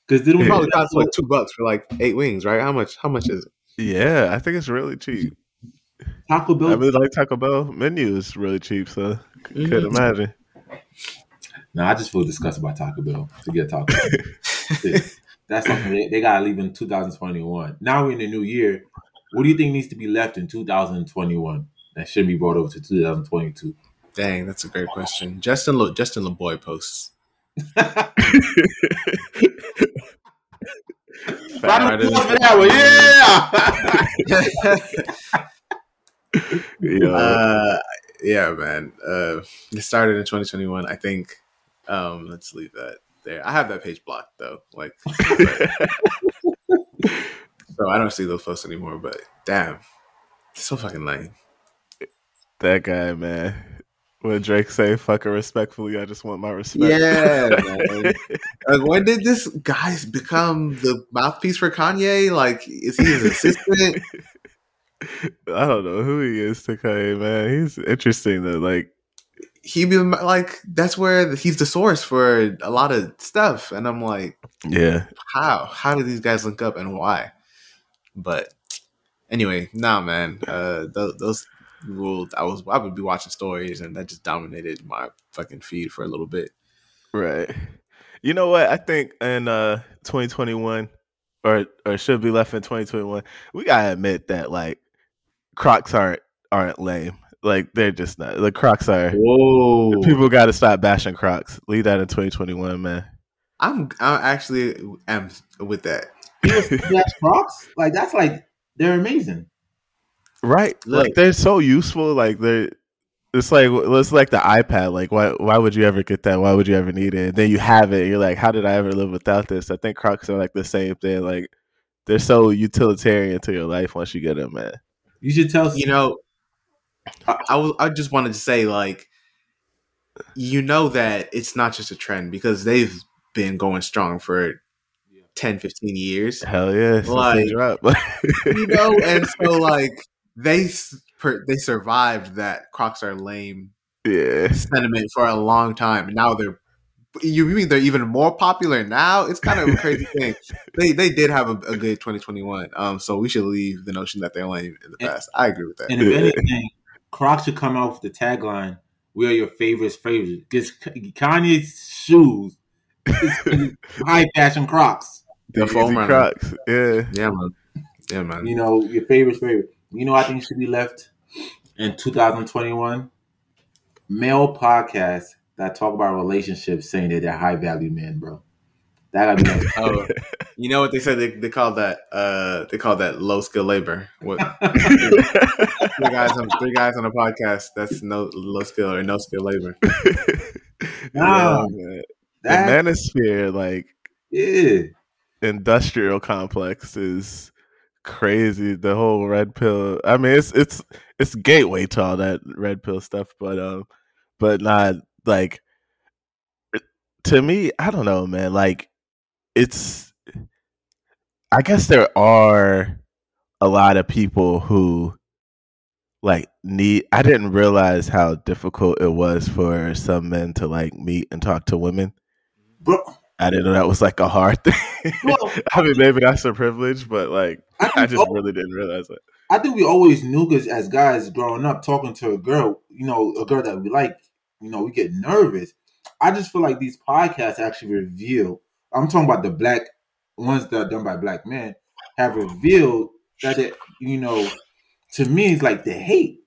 Speaker 2: because they don't
Speaker 4: It
Speaker 3: Yeah.
Speaker 4: probably cost like two bucks for like eight wings, right? How much? How much is it?
Speaker 3: Yeah, I think it's really cheap.
Speaker 2: Taco Bell.
Speaker 3: I mean, like Taco Bell menu is really cheap, so
Speaker 4: Mm-hmm.
Speaker 3: could imagine.
Speaker 2: No, I just feel disgusted by Taco Bell to get Taco Bell. That's something they, they gotta leave in 2021. Now we're in the new year. What do you think needs to be left in 2021 that should be brought over to 2022?
Speaker 4: Dang, that's a great question. Justin Le, Justin LaBoy posts.
Speaker 2: Round of applause for that one. Yeah.
Speaker 3: Yeah.
Speaker 4: uh, yeah, man. Uh, it started in 2021. I think. Um, let's leave that there. I have that page blocked though. Like, so I don't see those posts anymore. But damn, so fucking lame.
Speaker 3: that guy, man. When Drake say "fucking respectfully," I just want my respect.
Speaker 4: Yeah, man. Like, when did this guy become the mouthpiece for Kanye? Like, is he his assistant?
Speaker 3: I don't know who he is to Kanye, man. He's interesting though. Like,
Speaker 4: he be like, that's where he's the source for a lot of stuff. And I'm like,
Speaker 3: yeah,
Speaker 4: how? How do these guys link up and why? But anyway, nah, man. Uh, those, those ruled. I was I would be watching stories, and that just dominated my fucking feed for a little bit.
Speaker 3: right. You know what? I think in uh 2021, or or should be left in 2021, we gotta admit that like Crocs aren't aren't lame. Like they're just not. The Crocs are.
Speaker 4: Whoa!
Speaker 3: People got to stop bashing Crocs. Leave that in 2021, man.
Speaker 4: I'm I actually am with that.
Speaker 2: That's Crocs? Like that's like they're amazing.
Speaker 3: Right?
Speaker 4: Look.
Speaker 3: Like they're so useful. Like they're. It's like it's like the iPad. Like why why would you ever get that? Why would you ever need it? And then you have it. And you're like, how did I ever live without this? I think Crocs are like the same thing. Like they're so utilitarian to your life once you get them, man.
Speaker 2: You should tell
Speaker 4: You know, I, I was I just wanted to say like, you know that it's not just a trend because they've been going strong for 10, 15 years.
Speaker 3: Hell yeah!
Speaker 4: Like- you know, and so like they they survived that Crocs are lame
Speaker 3: yeah,
Speaker 4: sentiment for a long time. And now they're you mean they're even more popular now? It's kind of a crazy thing. They they did have a, a good 2021. Um, so we should leave the notion that they're lame in the
Speaker 2: And-
Speaker 4: past. I agree with that.
Speaker 2: And if anything, Crocs should come out with the tagline, "We are your favorites, favorite." Because Kanye's shoes, high fashion Crocs.
Speaker 4: The
Speaker 3: Yeezy
Speaker 4: foam.
Speaker 3: Crocs. Yeah.
Speaker 4: Yeah, man. Yeah, man.
Speaker 2: You know, your favorites, favorite. You know, I think should be left in 2021. Male podcasts that talk about relationships, saying that they're high value men, bro. That gotta be left.
Speaker 4: Oh, you know what they said? They, they call that uh they call that low skill labor. What three guys on three guys on a podcast? That's no low skill or no skill labor.
Speaker 2: Nah,
Speaker 3: Yeah, man. The manosphere, like
Speaker 2: yeah.
Speaker 3: industrial complex is crazy. The whole red pill. I mean, it's it's it's gateway to all that red pill stuff, but um, but not like eh, to me. I don't know, man. Like it's. I guess there are a lot of people who like need. I didn't realize how difficult it was for some men to like meet and talk to women.
Speaker 2: Bro,
Speaker 3: I didn't know that was like a hard thing. I mean, maybe that's a privilege, but like,
Speaker 2: I,
Speaker 3: I just really didn't realize it.
Speaker 2: I think we always knew because as guys growing up, talking to a girl, you know, a girl that we like, you know, we get nervous. I just feel like these podcasts actually reveal. I'm talking about the black ones that are done by black men have revealed that it, you know, to me, it's like the hate.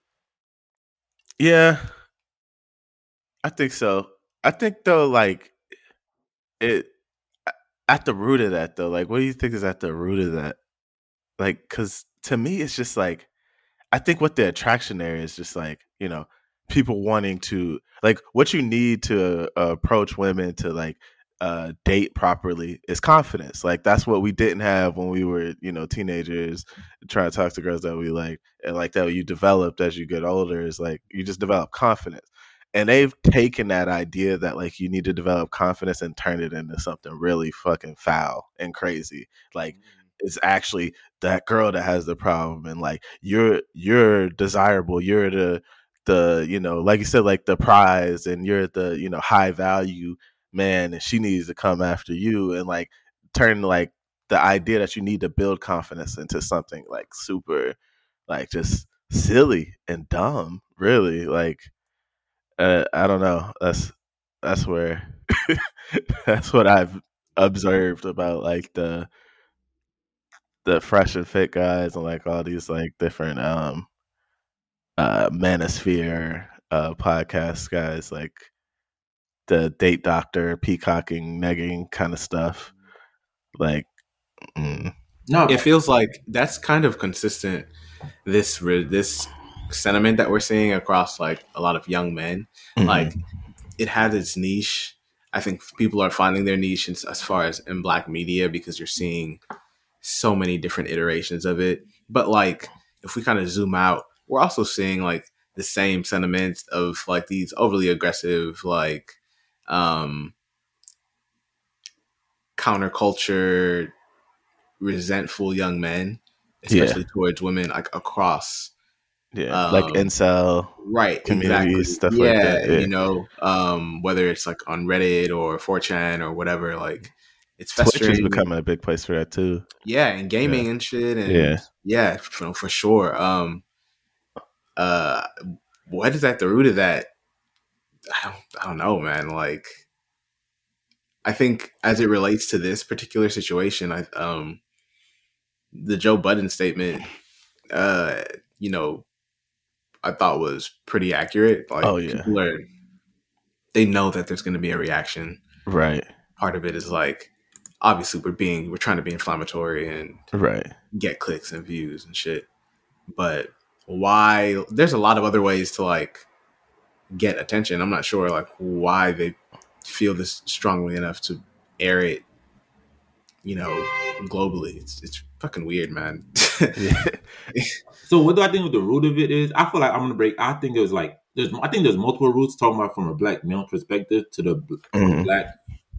Speaker 3: Yeah, I think so. I think though, like it at the root of that though. Like, what do you think is at the root of that? Like, because to me, it's just like I think what the attraction there is just like you know people wanting to like what you need to uh, approach women to like uh date properly is confidence. Like that's what we didn't have when we were you know teenagers trying to talk to girls that we like and like that you developed as you get older is like you just develop confidence. And they've taken that idea that like you need to develop confidence and turn it into something really fucking foul and crazy. Like it's actually that girl that has the problem and like you're you're desirable. You're the the you know like you said like the prize and you're the you know high value man and she needs to come after you and like turn like the idea that you need to build confidence into something like super like just silly and dumb really like uh, i don't know. That's that's where that's what i've observed about like the the fresh and fit guys and like all these like different um uh manosphere uh podcast guys like the date doctor peacocking negging kind of stuff like mm,
Speaker 2: No,
Speaker 4: It feels like that's kind of consistent. This this sentiment that we're seeing across like a lot of young men,
Speaker 3: mm,
Speaker 4: like it has its niche. I think people are finding their niche as far as in black media because you're seeing so many different iterations of it. But like, if we kind of zoom out, we're also seeing like the same sentiments of like these overly aggressive, like, um, counterculture, resentful young men,
Speaker 3: Yeah.
Speaker 4: especially towards women, like across
Speaker 3: yeah like
Speaker 4: um,
Speaker 3: incel
Speaker 4: right
Speaker 3: communities,
Speaker 4: exactly.
Speaker 3: stuff like that, yeah.
Speaker 4: you know um whether it's like on reddit or 4chan or whatever like it's
Speaker 3: twitch is
Speaker 4: festering
Speaker 3: becoming a big place for that too
Speaker 4: yeah and gaming and shit and
Speaker 3: Yeah.
Speaker 4: yeah for, for sure um uh what is at the root of that? I don't, I don't know man. Like i think as it relates to this particular situation i um the joe budden statement uh you know i thought was pretty accurate. Like
Speaker 3: Oh, yeah.
Speaker 4: people are they know that there's going to be a reaction.
Speaker 3: Right.
Speaker 4: Part of it is like obviously we're being we're trying to be inflammatory and
Speaker 3: right.
Speaker 4: get clicks and views and shit. But why? There's a lot of other ways to like get attention. I'm not sure like why they feel this strongly enough to air it. You know, globally, it's it's fucking weird, man.
Speaker 3: yeah
Speaker 2: So what do I think of the root of it is? I feel like I'm gonna break. I think there's like there's I think there's multiple roots talking about from a black male perspective to the
Speaker 3: Mhm.
Speaker 2: black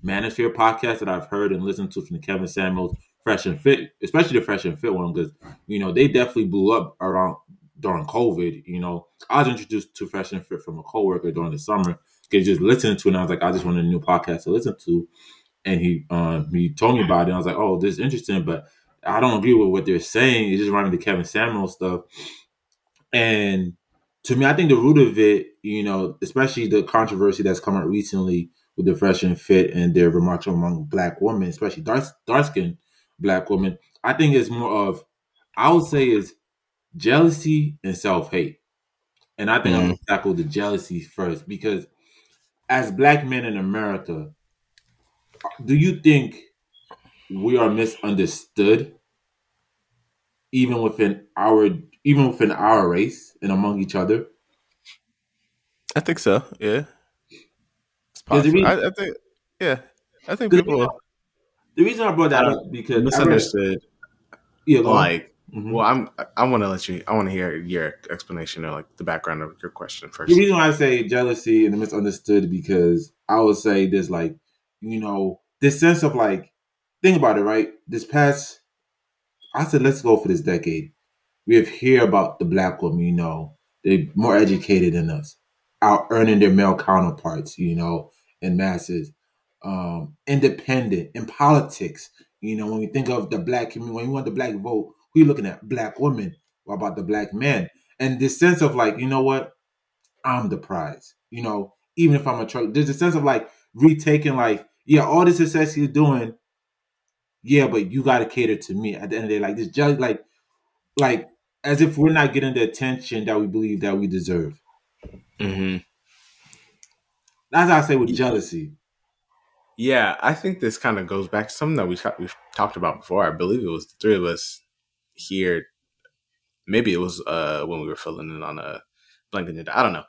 Speaker 2: manosphere podcast that I've heard and listened to from the Kevin Samuels Fresh and Fit, especially the Fresh and Fit one because you know they definitely blew up around during COVID. You know, I was introduced to Fresh and Fit from a coworker during the summer. Cause just listening to it, and I was like, I just wanted a new podcast to listen to, and he um he told me about it. And I was like, oh, this is interesting, but I don't agree with what they're saying. It's just running the Kevin Samuel stuff. And to me, I think the root of it, you know, especially the controversy that's come out recently with the fresh and fit and their remarks among black women, especially dark dark skinned black women, I think it's more of I would say is jealousy and self hate. And I think I'm
Speaker 3: Mm.
Speaker 2: gonna tackle the jealousy first because as black men in America, do you think we are misunderstood even within our even within our race and among each other?
Speaker 3: I think so. Yeah, it's possible. I, I think. Yeah, I think people
Speaker 2: The reason I brought that up because read-
Speaker 4: Misunderstood.
Speaker 2: yeah.
Speaker 4: Like,
Speaker 2: Mhm.
Speaker 4: well, I'm. I want to let you. I want to hear your explanation or like the background of your question first.
Speaker 2: The reason why I say jealousy and misunderstood because I would say there's like, you know, this sense of like, think about it, right? This past, I said, let's go for this decade. We have hear about the black woman, you know, they're more educated than us, out earning their male counterparts, you know, in masses, um, independent in politics. You know, when we think of the black community, when we want the black vote, we're looking at black women. What about the black man? And this sense of like, you know what? I'm the prize. You know, even if I'm a truck, there's a sense of like retaking, like, yeah, all the success you're doing, yeah, but you got to cater to me at the end of the day. Like this, jealous, like, like as if we're not getting the attention that we believe that we deserve.
Speaker 4: Mm-hmm.
Speaker 2: That's how I say with jealousy.
Speaker 4: Yeah, I think this kind of goes back to something that we ta- we've talked about before. I believe it was the three of us here. Maybe it was uh when we were filling in on a blank agenda. I don't know.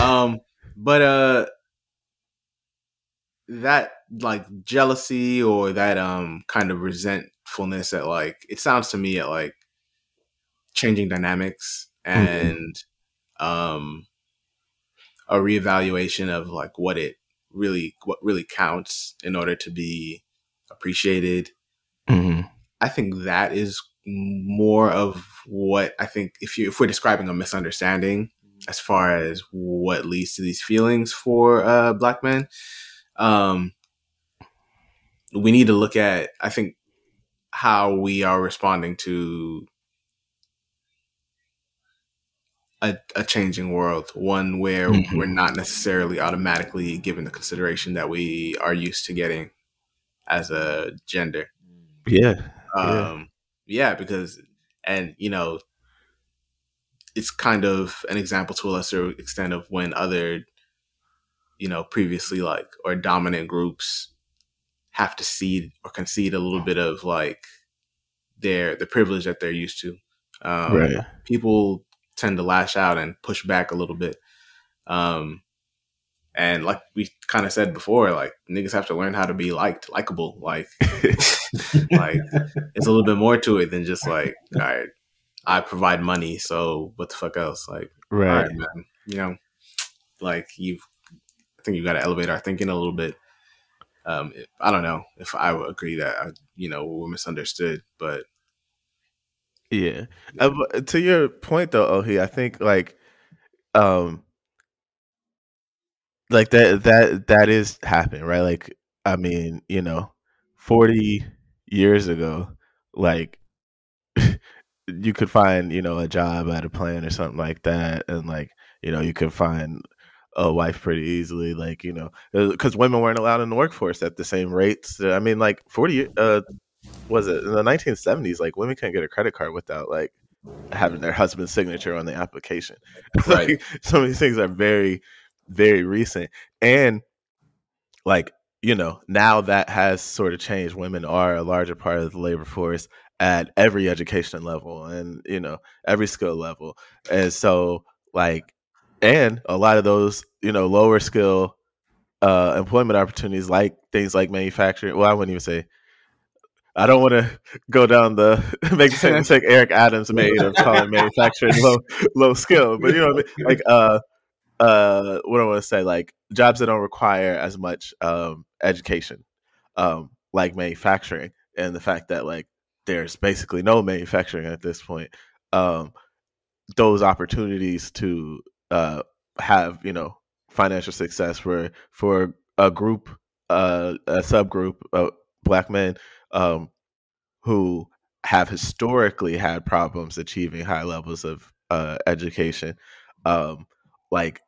Speaker 4: Um, but uh, that like jealousy or that um kind of resentfulness at like it sounds to me at like changing dynamics and um a reevaluation of like what it really what really counts in order to be appreciated
Speaker 3: Mhm.
Speaker 4: i think that is more of what i think if you if we're describing a misunderstanding as far as what leads to these feelings for uh black men um we need to look at i think how we are responding to a, a changing world, one where
Speaker 3: Mhm.
Speaker 4: we're not necessarily automatically given the consideration that we are used to getting as a gender.
Speaker 3: Yeah. Yeah.
Speaker 4: Um, yeah, because, and you know, it's kind of an example to a lesser extent of when other, you know, previously like or dominant groups have to cede or concede a little bit of like their the privilege that they're used to. Um,
Speaker 3: right.
Speaker 4: people tend to lash out and push back a little bit. Um, and like we kind of said before, like niggas have to learn how to be liked, likable. Like, like it's a little bit more to it than just like, all right, I provide money, so what the fuck else? Like,
Speaker 3: right.
Speaker 4: right, man, you know, like you've, I think you got to elevate our thinking a little bit. Um, I don't know if I would agree that uh, you know we're misunderstood, but
Speaker 3: Yeah. Uh, to your point though, Ohi, I think like um like that that that is happening, right? Like I mean, you know, 40 years ago, like you could find, you know, a job at a plant or something like that and like, you know, you could find a wife pretty easily like, you know, cuz women weren't allowed in the workforce at the same rates. I mean, like 40 uh was it in the 1970s like women couldn't get a credit card without like having their husband's signature on the application
Speaker 2: Right.
Speaker 3: like, some of these things are very very recent and like you know now that has sort of changed women are a larger part of the labor force at every education level and you know every skill level and so like and a lot of those you know lower skill uh employment opportunities like things like manufacturing well i wouldn't even say I don't want to go down the make the same mistake Eric Adams made of calling manufacturing low low skill, but you know what I mean? Like uh uh what I want to say like jobs that don't require as much um education um like manufacturing and the fact that like there's basically no manufacturing at this point um those opportunities to uh have you know financial success for for a group uh a subgroup of black men um, who have historically had problems achieving high levels of uh, education Um, like,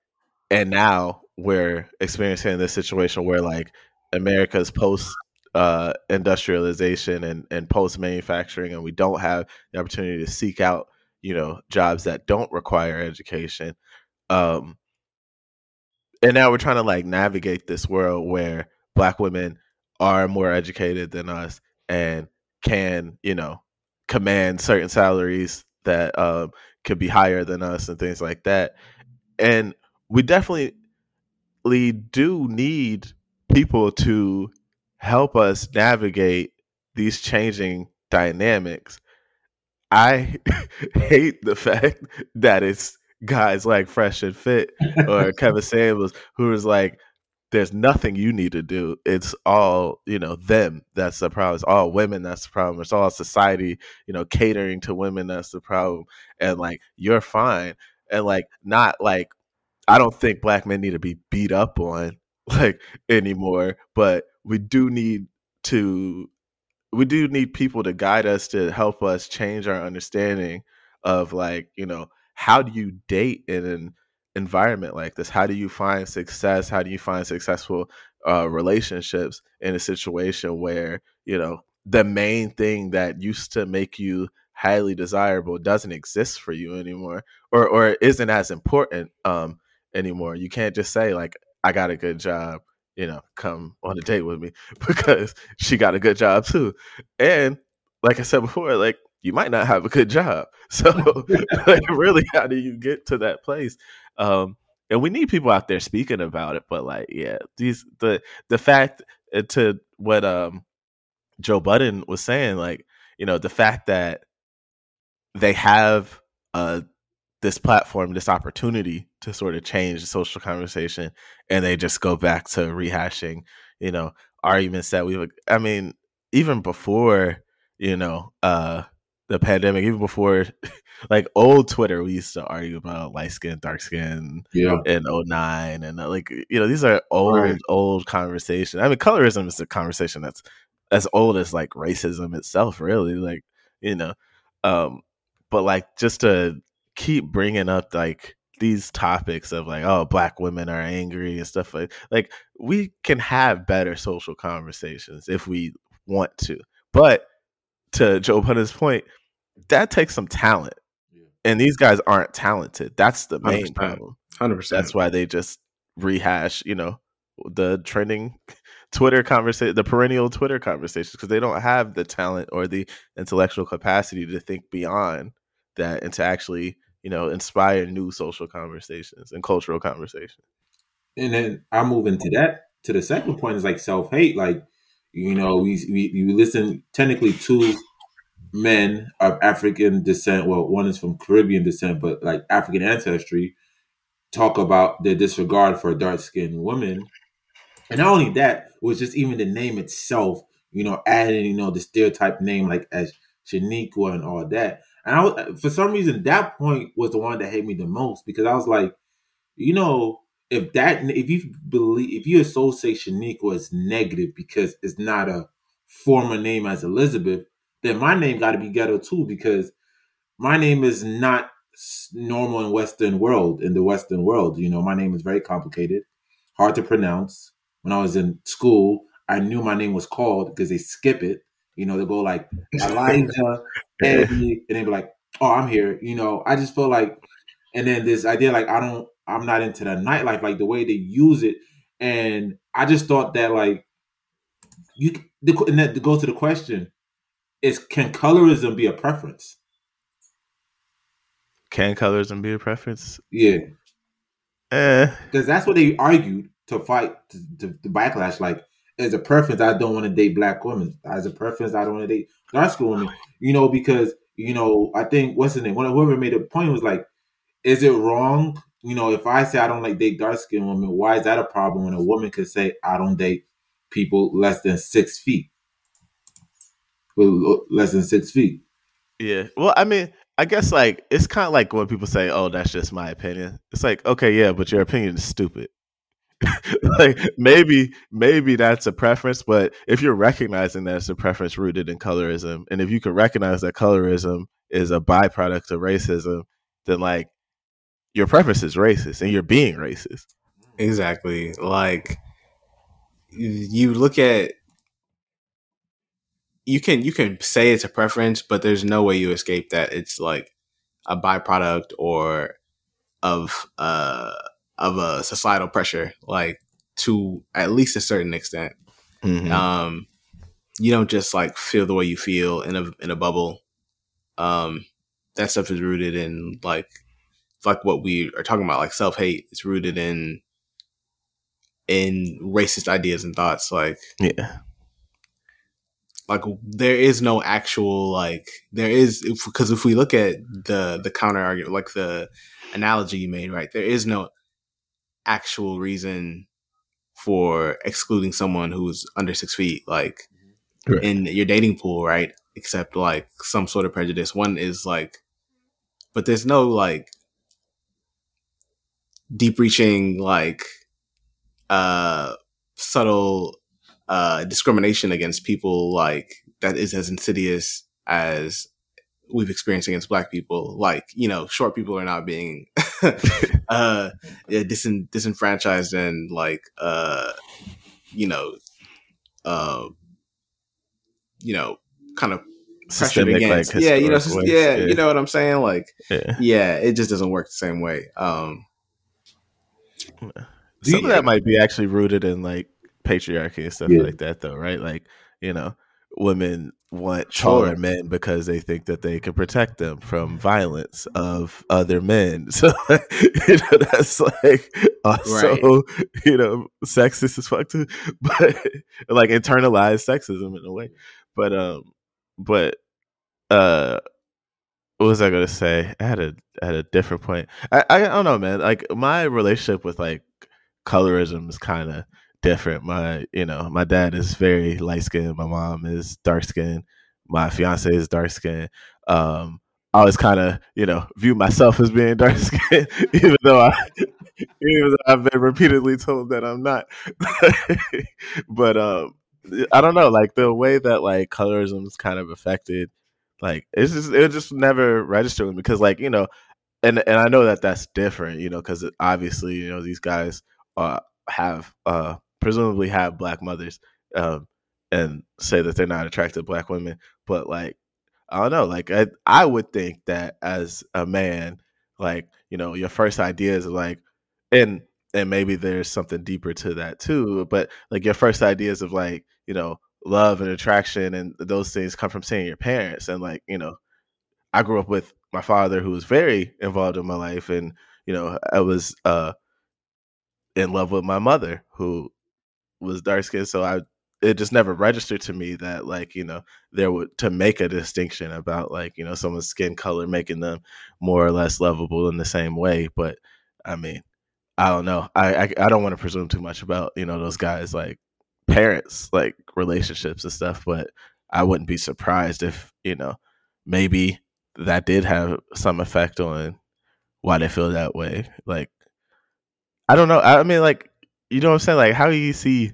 Speaker 3: and now we're experiencing this situation where like America's post uh, industrialization and, and post manufacturing, and we don't have the opportunity to seek out, you know, jobs that don't require education. Um, and now we're trying to like navigate this world where black women are more educated than us and can, you know, command certain salaries that um, could be higher than us and things like that. And we definitely do need people to help us navigate these changing dynamics. I hate the fact that it's guys like Fresh and Fit or Kevin Samuels who is like, there's nothing you need to do. It's all, you know, them that's the problem. It's all women that's the problem. It's all society, you know, catering to women that's the problem. And like, you're fine. And like, not like, I don't think black men need to be beat up on like anymore, but we do need to we do need people to guide us to help us change our understanding of like, you know, how do you date in an environment like this? How do you find success? How do you find successful uh, relationships in a situation where you know the main thing that used to make you highly desirable doesn't exist for you anymore, or or isn't as important um, anymore? You can't just say like, "I got a good job." You know, come on a date with me because she got a good job too. And like I said before, like you might not have a good job. So, like, really, how do you get to that place? Um, and we need people out there speaking about it. But like, yeah, these the the fact uh, to what um Joe Budden was saying, like, you know, the fact that they have uh this platform, this opportunity to sort of change the social conversation, and they just go back to rehashing, you know, arguments that we've. I mean, even before, you know, uh the pandemic, even before like old Twitter, we used to argue about light skin, dark skin,
Speaker 2: yeah,
Speaker 3: in 09. and uh, like you know these are old right. old conversation. I mean, colorism is a conversation that's as old as like racism itself, really. Like you know, um, but like just to keep bringing up like these topics of like oh black women are angry and stuff like like we can have better social conversations if we want to but to joe Budden's point that takes some talent. Yeah. And these guys aren't talented. That's the main 100%, problem.
Speaker 4: 100%.
Speaker 3: That's why they just rehash, you know, the trending Twitter conversation, the perennial Twitter conversations, because they don't have the talent or the intellectual capacity to think beyond that and to actually, you know, inspire new social conversations and cultural conversations.
Speaker 2: And then I move into that to the second point is like self hate. Like, you know, we, we, we listen technically to men of African descent, well, one is from Caribbean descent, but like African ancestry, talk about their disregard for dark skinned women. And not only that, was just even the name itself, you know, adding, you know, the stereotype name like as Shaniqua and all that. And I was, for some reason, that point was the one that hit me the most because I was like, you know, if that, if you believe, if you associate Shaniqua as negative because it's not a former name as Elizabeth, then my name got to be ghetto too because my name is not normal in Western world. In the Western world, you know, my name is very complicated, hard to pronounce. When I was in school, I knew my name was called because they skip it. You know, they go like Elijah, Eddie, and they be like, "Oh, I'm here." You know, I just feel like, and then this idea like I don't, I'm not into the nightlife, like the way they use it, and I just thought that like you, and that to go to the question, is can colorism be a preference?
Speaker 3: Can colorism be a preference?
Speaker 2: Yeah.
Speaker 3: Eh.
Speaker 2: Because that's what they argued to fight the backlash. Like, as a preference, I don't want to date black women. As a preference, I don't want to date dark skin women. You know, because you know, I think what's the name? Whoever made a point was like, is it wrong? You know, if I say I don't like date dark skin women, why is that a problem when a woman could say I don't date people less than six feet? with less than six feet.
Speaker 3: Yeah. Well, I mean, I guess like it's kind of like when people say, "Oh, that's just my opinion." It's like, okay, yeah, but your opinion is stupid. like maybe maybe that's a preference, but if you're recognizing that it's a preference rooted in colorism, and if you can recognize that colorism is a byproduct of racism, then like your preference is racist and you're being racist.
Speaker 4: Exactly. Like you look at you can you can say it's a preference, but there's no way you escape that it's like a byproduct or of uh of a societal pressure, like to at least a certain extent.
Speaker 3: Mhm.
Speaker 4: Um, you don't just like feel the way you feel in a in a bubble. Um, that stuff is rooted in like like what we are talking about, like self hate. It's rooted in in racist ideas and thoughts. Like
Speaker 3: yeah.
Speaker 4: like there is no actual like there is because if we look at the the counter argument, like the analogy you made, right? There is no actual reason for excluding someone who's under six feet, like
Speaker 3: Right.
Speaker 4: in your dating pool, right? Except like some sort of prejudice. One is like, but there's no like deep reaching, like, uh, subtle, uh, discrimination against people, like, that is as insidious as we've experienced against black people. Like, you know, short people are not being, uh, yeah, disenfranchised and like, uh, you know, uh, you know, kind of pressured
Speaker 3: Systemic,
Speaker 4: against.
Speaker 3: like,
Speaker 4: yeah, you know,
Speaker 3: ways,
Speaker 4: yeah, you know what I'm saying? Like,
Speaker 3: yeah.
Speaker 4: yeah, it just doesn't work the same way. Um,
Speaker 3: Some
Speaker 2: you-
Speaker 3: of that might be actually rooted in like patriarchy and stuff
Speaker 2: Yeah.
Speaker 3: like that, though, right? Like, you know, women want
Speaker 4: Sure.
Speaker 3: taller men because they think that they can protect them from violence of other men. So, you know, that's like also, you know, sexist as fuck too, but like internalized sexism in a way. But, um, but, uh, what was I gonna say? I had a I had a different point. I I don't know, man. Like my relationship with like colorism is kind of different. My you know my dad is very light skinned. My mom is dark skinned. My fiance is dark skinned. Um, I always kind of you know view myself as being dark skinned, even though I even though I've been repeatedly told that I'm not. but um, I don't know, like the way that like colorism is kind of affected. Like it's just it just never registered with me because like you know, and and I know that that's different, you know, because obviously you know these guys uh have uh presumably have black mothers um and say that they're not attracted to black women, but like I don't know, like I I would think that as a man, like you know, your first ideas are like, and and maybe there's something deeper to that too, but like your first ideas of like you know love and attraction and those things come from seeing your parents and like you know i grew up with my father who was very involved in my life and you know i was uh in love with my mother who was dark skinned so i it just never registered to me that like you know there would to make a distinction about like you know someone's skin color making them more or less lovable in the same way but i mean i don't know. I i, I don't want to presume too much about you know those guys like parents like relationships and stuff but i wouldn't be surprised if you know maybe that did have some effect on why they feel that way like i don't know. I mean like you know what i'm saying like how do you see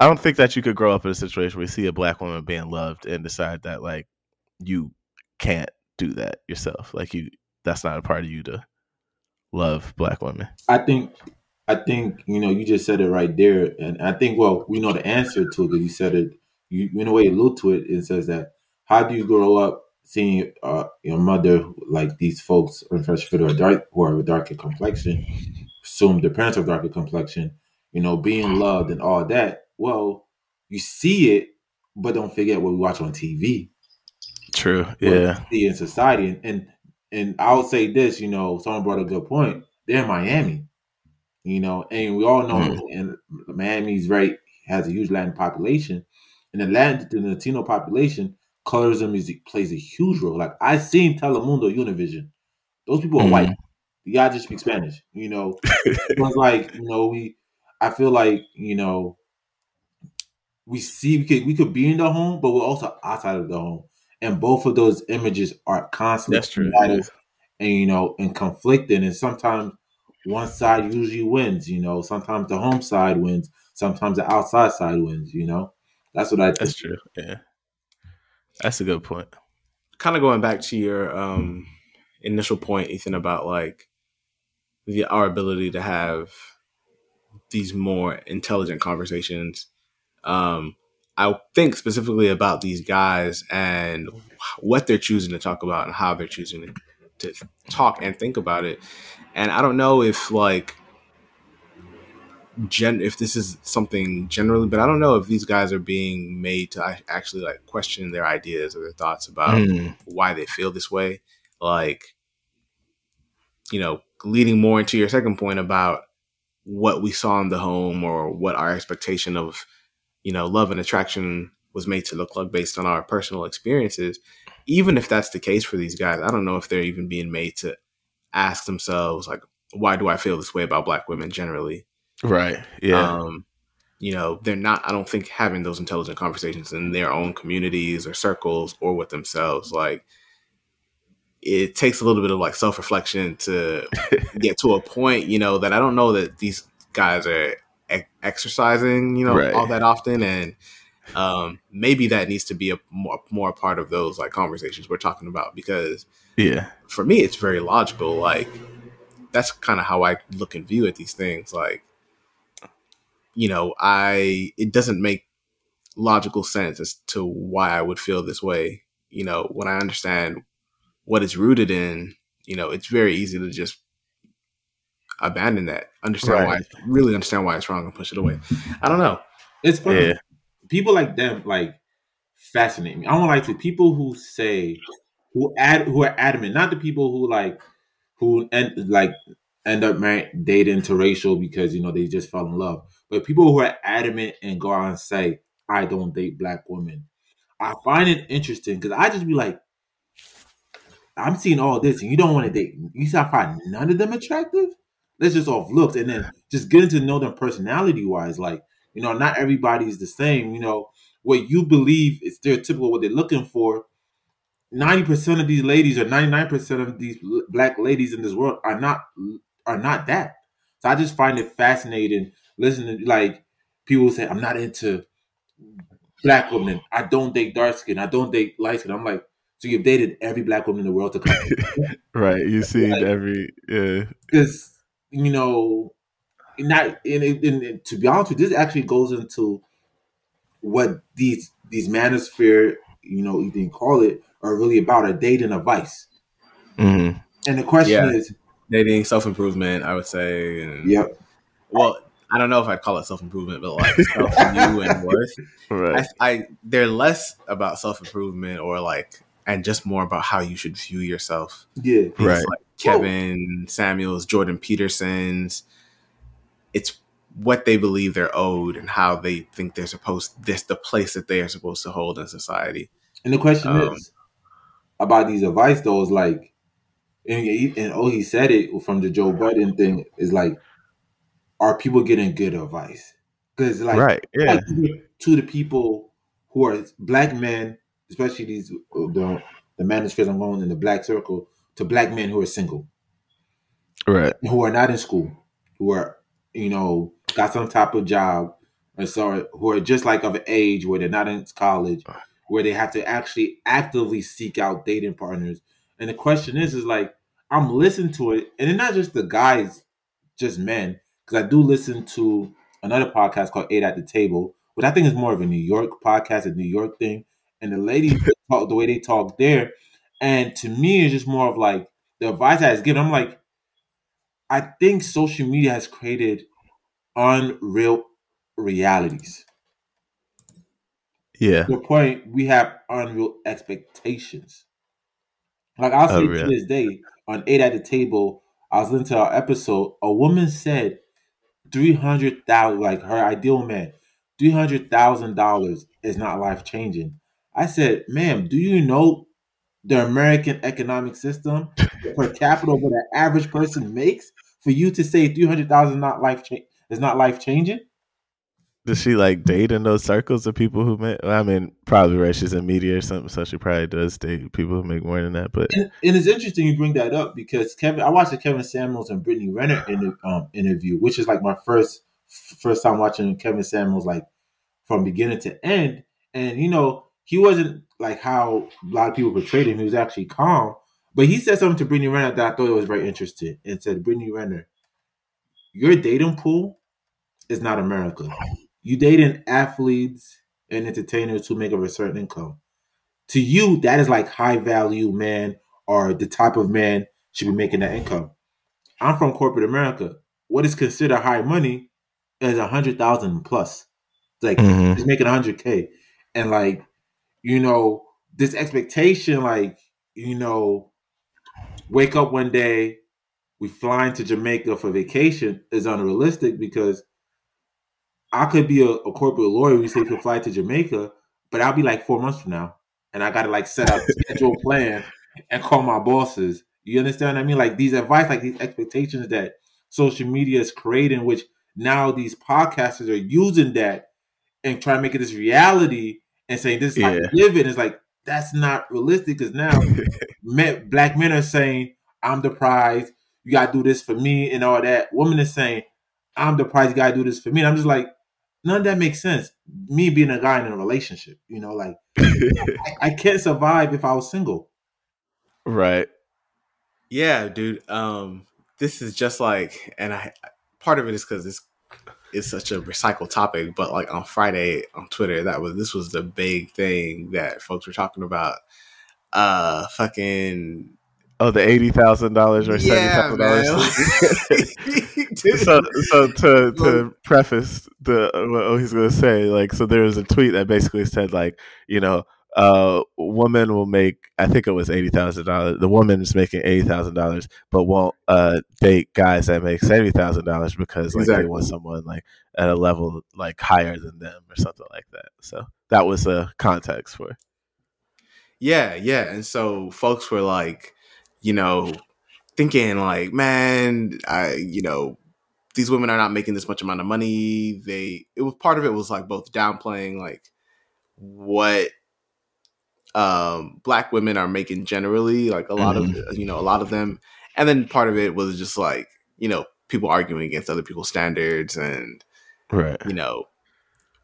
Speaker 3: i don't think that you could grow up in a situation where you see a black woman being loved and decide that like you can't do that yourself like you that's not a part of you to love black women
Speaker 2: I think I think you know you just said it right there, and I think well we know the answer to it because you said it. You in a way allude to it. It says that how do you grow up seeing uh, your mother like these folks in fresh fit or dark who are darker complexion, assume their parents are darker complexion, you know, being loved and all that. Well, you see it, but don't forget what we watch on TV.
Speaker 3: true yeah
Speaker 2: see in society. And, and and I would say this, you know, someone brought a good point. They're in Miami, you know, and we all know,
Speaker 3: Mm.
Speaker 2: and Miami's right has a huge Latin population, and the Latin, the Latino population, colorism is plays a huge role. Like I seen Telemundo, Univision, those people are
Speaker 3: Mhm.
Speaker 2: white. The guy just speak Spanish, you know. it was like you know we. I feel like you know we see we could we could be in the home, but we're also outside of the home, and both of those images are constantly
Speaker 3: That's true,
Speaker 2: combative and you know and conflicting, and sometimes one side usually wins. You know, sometimes the home side wins, sometimes the outside side wins. You know, that's what I think.
Speaker 3: That's true. Yeah. That's a good point.
Speaker 4: kind of going back to your um, initial point, Ethan, about like the our ability to have these more intelligent conversations. Um, I think specifically about these guys and what they're choosing to talk about and how they're choosing to, to talk and think about it. And I don't know if like gen if this is something generally, but I don't know if these guys are being made to actually like question their ideas or their thoughts about mm. why they feel this way. Like, you know, leading more into your second point about what we saw in the home or what our expectation of, you know, love and attraction was made to look like based on our personal experiences. Even if that's the case for these guys, I don't know if they're even being made to ask themselves like, why do I feel this way about black women generally?
Speaker 3: Right. Yeah.
Speaker 4: Um, you know, they're not, I don't think, having those intelligent conversations in their own communities or circles or with themselves. Like, it takes a little bit of like self reflection to get to a point, you know, that I don't know that these guys are e- exercising, you know, right. all that often. And um, maybe that needs to be a more, more part of those like conversations we're talking about because,
Speaker 3: yeah,
Speaker 4: for me, it's very logical. Like, that's kind of how I look and view at these things. Like, you know, I it doesn't make logical sense as to why I would feel this way. You know, when I understand what it's rooted in, you know, it's very easy to just abandon that. Understand right. why, really understand why it's wrong and push it away. I don't know.
Speaker 2: It's funny. Yeah. People like them like fascinate me. I don't like to people who say who add who are adamant, not the people who like who end like end up marrying, dating interracial because you know they just fell in love. But people who are adamant and go out and say, I don't date black women. I find it interesting because I just be like, I'm seeing all this and you don't want to date. You see, I find none of them attractive. That's just off looks. And then just getting to know them personality wise. Like, you know, not everybody's the same. You know, what you believe is stereotypical, what they're looking for. 90% of these ladies or 99% of these black ladies in this world are not are not that. So I just find it fascinating listening like people say I'm not into black women. I don't date dark skin. I don't date light skin. I'm like, so you've dated every black woman in the world to come.
Speaker 3: right. You've seen like, every yeah.
Speaker 2: Because you know, not and, and, to be honest with you, this actually goes into what these these manosphere, you know, you can call it, are really about a date and a vice. Mm-hmm. And the question yeah. is
Speaker 4: dating, self improvement, I would say. And,
Speaker 2: yep.
Speaker 4: Well, I don't know if I'd call it self improvement, but like self view and worth. Right. I, I they're less about self improvement or like and just more about how you should view yourself.
Speaker 2: Yeah.
Speaker 3: Things right.
Speaker 4: Like Kevin Whoa. Samuels, Jordan Peterson's. It's what they believe they're owed and how they think they're supposed this the place that they are supposed to hold in society.
Speaker 2: And the question um, is about these advice though is like and, and oh he said it from the Joe Budden thing is like are people getting good advice? Because like,
Speaker 3: right, yeah, like
Speaker 2: to the people who are black men, especially these uh, the the manospheres I'm going in the black circle, to black men who are single,
Speaker 3: right,
Speaker 2: who are not in school, who are you know got some type of job, or sorry, who are just like of an age where they're not in college, where they have to actually actively seek out dating partners. And the question is, is like I'm listening to it, and it's not just the guys, just men because I do listen to another podcast called Eight at the Table, which I think is more of a New York podcast, a New York thing. And the ladies talk the way they talk there, and to me, it's just more of like the advice I was given. I'm like, I think social media has created unreal realities.
Speaker 3: Yeah.
Speaker 2: To the point we have unreal expectations. Like I'll say to this day on Eight at the Table, I was listening to our episode. A woman said three hundred thousand, like her ideal man, three hundred thousand dollars is not life changing. I said, ma'am, do you know the American economic system per capita what an average person makes for you to say three hundred thousand not life cha- is not life changing?
Speaker 3: Does she like date in those circles of people who make? I mean, probably right. She's in media or something, so she probably does date people who make more than that. But
Speaker 2: and, and it's interesting you bring that up because Kevin, I watched the Kevin Samuels and Brittany Renner in, um, interview, which is like my first first time watching Kevin Samuels like from beginning to end. And you know, he wasn't like how a lot of people portrayed him. He was actually calm, but he said something to Brittany Renner that I thought was very interesting, and said, "Brittany Renner, your dating pool is not America. You dating athletes and entertainers who make of a certain income. To you, that is like high value man or the type of man should be making that income. I'm from corporate America. What is considered high money is a hundred thousand plus. It's like
Speaker 3: Mhm.
Speaker 2: he's making a hundred K. And like, you know, this expectation, like, you know, wake up one day, we flying to Jamaica for vacation is unrealistic because I could be a, a corporate lawyer. We say could fly to Jamaica, but I'll be like four months from now, and I got to like set up a schedule plan and call my bosses. You understand what I mean? Like these advice, like these expectations that social media is creating, which now these podcasters are using that and trying to make it this reality and saying this is how you live it. It's like that's not realistic because now men, black men are saying, I'm the prize, you gotta do this for me and all that. Women are saying, I'm the prize, you gotta do this for me. And I'm just like, none of that makes sense. Me being a guy in a relationship, you know, like I, I can't survive if I was single.
Speaker 3: right.
Speaker 4: Yeah, dude. Um, this is just like, and I part of it is because it's it's such a recycled topic. But like on Friday on Twitter, that was this was the big thing that folks were talking about. Uh, fucking
Speaker 3: Oh, the eighty thousand dollars or seventy thousand dollars. So so to to preface the what he's gonna say like so there was a tweet that basically said like you know uh woman will make i think it was eighty thousand dollars the woman is making eighty thousand dollars but won't uh date guys that make seventy thousand dollars because like they
Speaker 4: Exactly.
Speaker 3: want someone like at a level like higher than them or something like that so that was the context for it.
Speaker 4: Yeah, yeah. And so folks were like, you know, thinking like, man, I, you know, these women are not making this much amount of money. They it was part of it was like both downplaying like what um black women are making generally, like a lot of you know, a lot of them. And then part of it was just like, you know, people arguing against other people's standards and
Speaker 3: right
Speaker 4: you know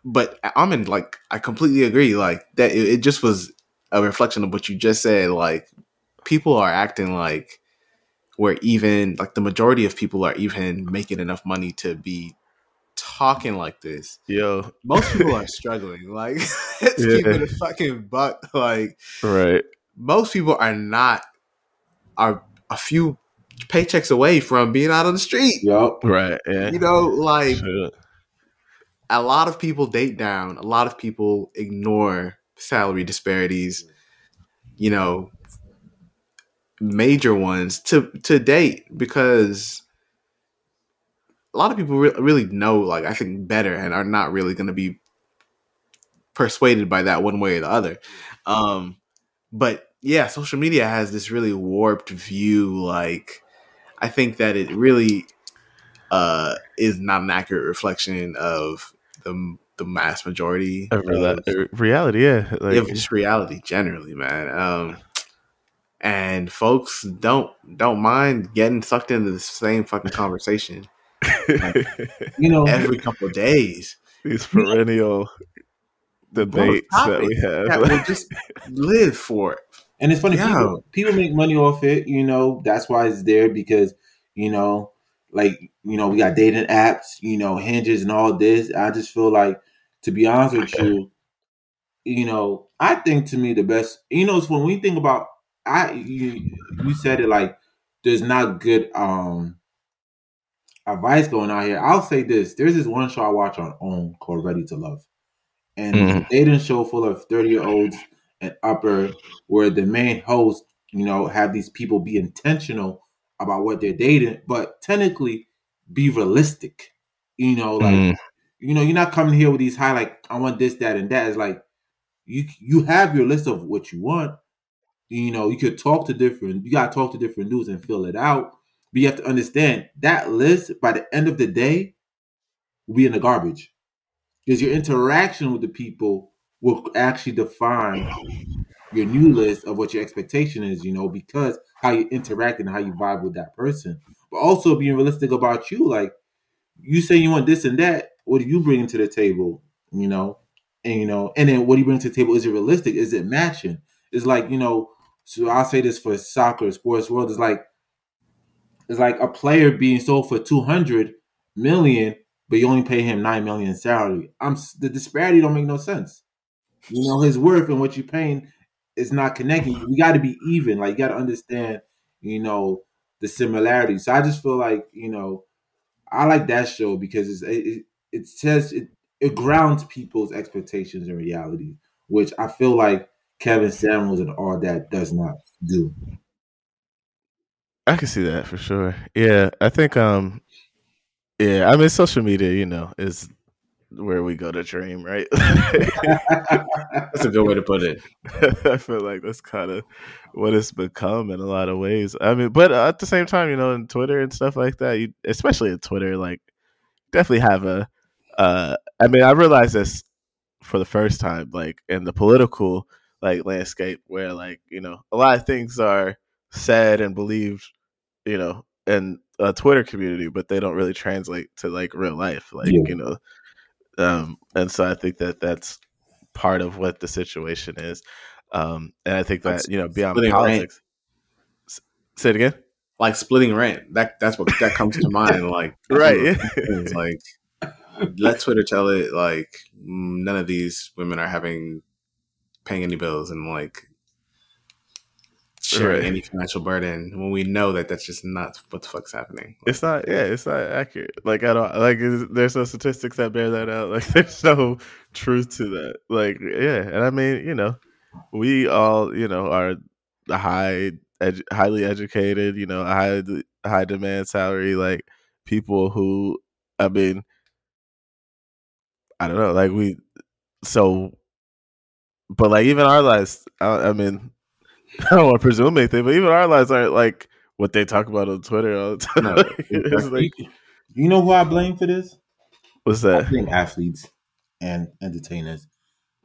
Speaker 4: but i'm in like i completely agree like that it, it just was a reflection of what you just said like people are acting like where even like the majority of people are even making enough money to be talking like this
Speaker 3: yo
Speaker 4: most people are struggling like let's keep
Speaker 3: Yeah.
Speaker 4: it a fucking buck like
Speaker 3: right
Speaker 4: most people are not are a few paychecks away from being out on the street
Speaker 2: Yep.
Speaker 3: right yeah
Speaker 4: you know like
Speaker 3: Sure.
Speaker 4: a lot of people date down. A lot of people ignore salary disparities. You know, major ones to to date because a lot of people re- really know, like I think, better and are not really going to be persuaded by that one way or the other. Um, but yeah, social media has this really warped view. Like, I think that it really uh, is not an accurate reflection of the the mass majority of,
Speaker 3: uh, reality yeah like
Speaker 4: of just reality generally, man. Um, and folks don't don't mind getting sucked into the same fucking conversation
Speaker 2: You know,
Speaker 4: every couple of days.
Speaker 3: these perennial debates that we have.
Speaker 4: that will just live for it.
Speaker 2: And it's funny,
Speaker 4: Yeah.
Speaker 2: people, people make money off it. You know, that's why it's there because you know, like you know, we got dating apps, you know, hinges and all this. I just feel like, to be honest with you, you know, I think to me the best, you know, it's when we think about, I you you said it like there's not good um advice going out here. I'll say this: there's this one show I watch on OWN called Ready to Love, and it's a dating show full of thirty year olds and upper, where the main host, you know, have these people be intentional about what they're dating, but technically be realistic. You know, like
Speaker 3: Mm,
Speaker 2: you know, you're not coming here with these high like I want this, that, and that. It's like you you have your list of what you want. You know, you could talk to different. You gotta talk to different dudes and fill it out. But you have to understand that list by the end of the day will be in the garbage because your interaction with the people will actually define your new list of what your expectation is. You know, because how you interact and how you vibe with that person, but also being realistic about you. Like you say you want this and that. What do you bring to the table? You know, and you know, and then what do you bring to the table? Is it realistic? Is it matching? It's like you know. So I'll say this for soccer, sports world. It's like it's like a player being sold for two hundred, million, but you only pay him nine million salary. I'm the disparity don't make no sense. You know his worth and what you're paying is not connecting. You got to be even. Like you got to understand. You know the similarities. So I just feel like you know I like that show because it it says it it grounds people's expectations and reality, which I feel like Kevin Samuels and all that does not do.
Speaker 3: I can see that for sure. Yeah, I think um yeah, I mean social media, you know, is where we go to dream, right?
Speaker 4: that's a good way to put it.
Speaker 3: I feel like that's kind of what it's become in a lot of ways. I mean, but at the same time, you know, in Twitter and stuff like that, you, especially in Twitter, like definitely have a. Uh, I mean, I realized this for the first time, like in the political like landscape, where like you know a lot of things are said and believed, you know, and a Twitter community, but they don't really translate to like real life, like yeah. you know. Um, and so I think that that's part of what the situation is. Um, and I think that you know beyond politics. Rent. Say it again.
Speaker 4: Like splitting rent. That that's what that comes to mind. Like
Speaker 3: right. Yeah.
Speaker 4: It's like let Twitter tell it. Like none of these women are having paying any bills and like sharing right. any financial burden when we know that that's just not what the fuck's happening.
Speaker 3: Like, it's not. Yeah, it's not accurate. Like I don't like. There's no statistics that bear that out. Like there's no truth to that. Like yeah, and I mean you know we all, you know, are high, edu- highly educated, you know, high, high demand salary, like people who, I mean, I don't know, like we, so, but like even our lives, I, I mean, I don't want to presume anything, but even our lives aren't like what they talk about on Twitter all the time. No,
Speaker 2: like, you know who I blame for this?
Speaker 3: What's that?
Speaker 2: I blame athletes and entertainers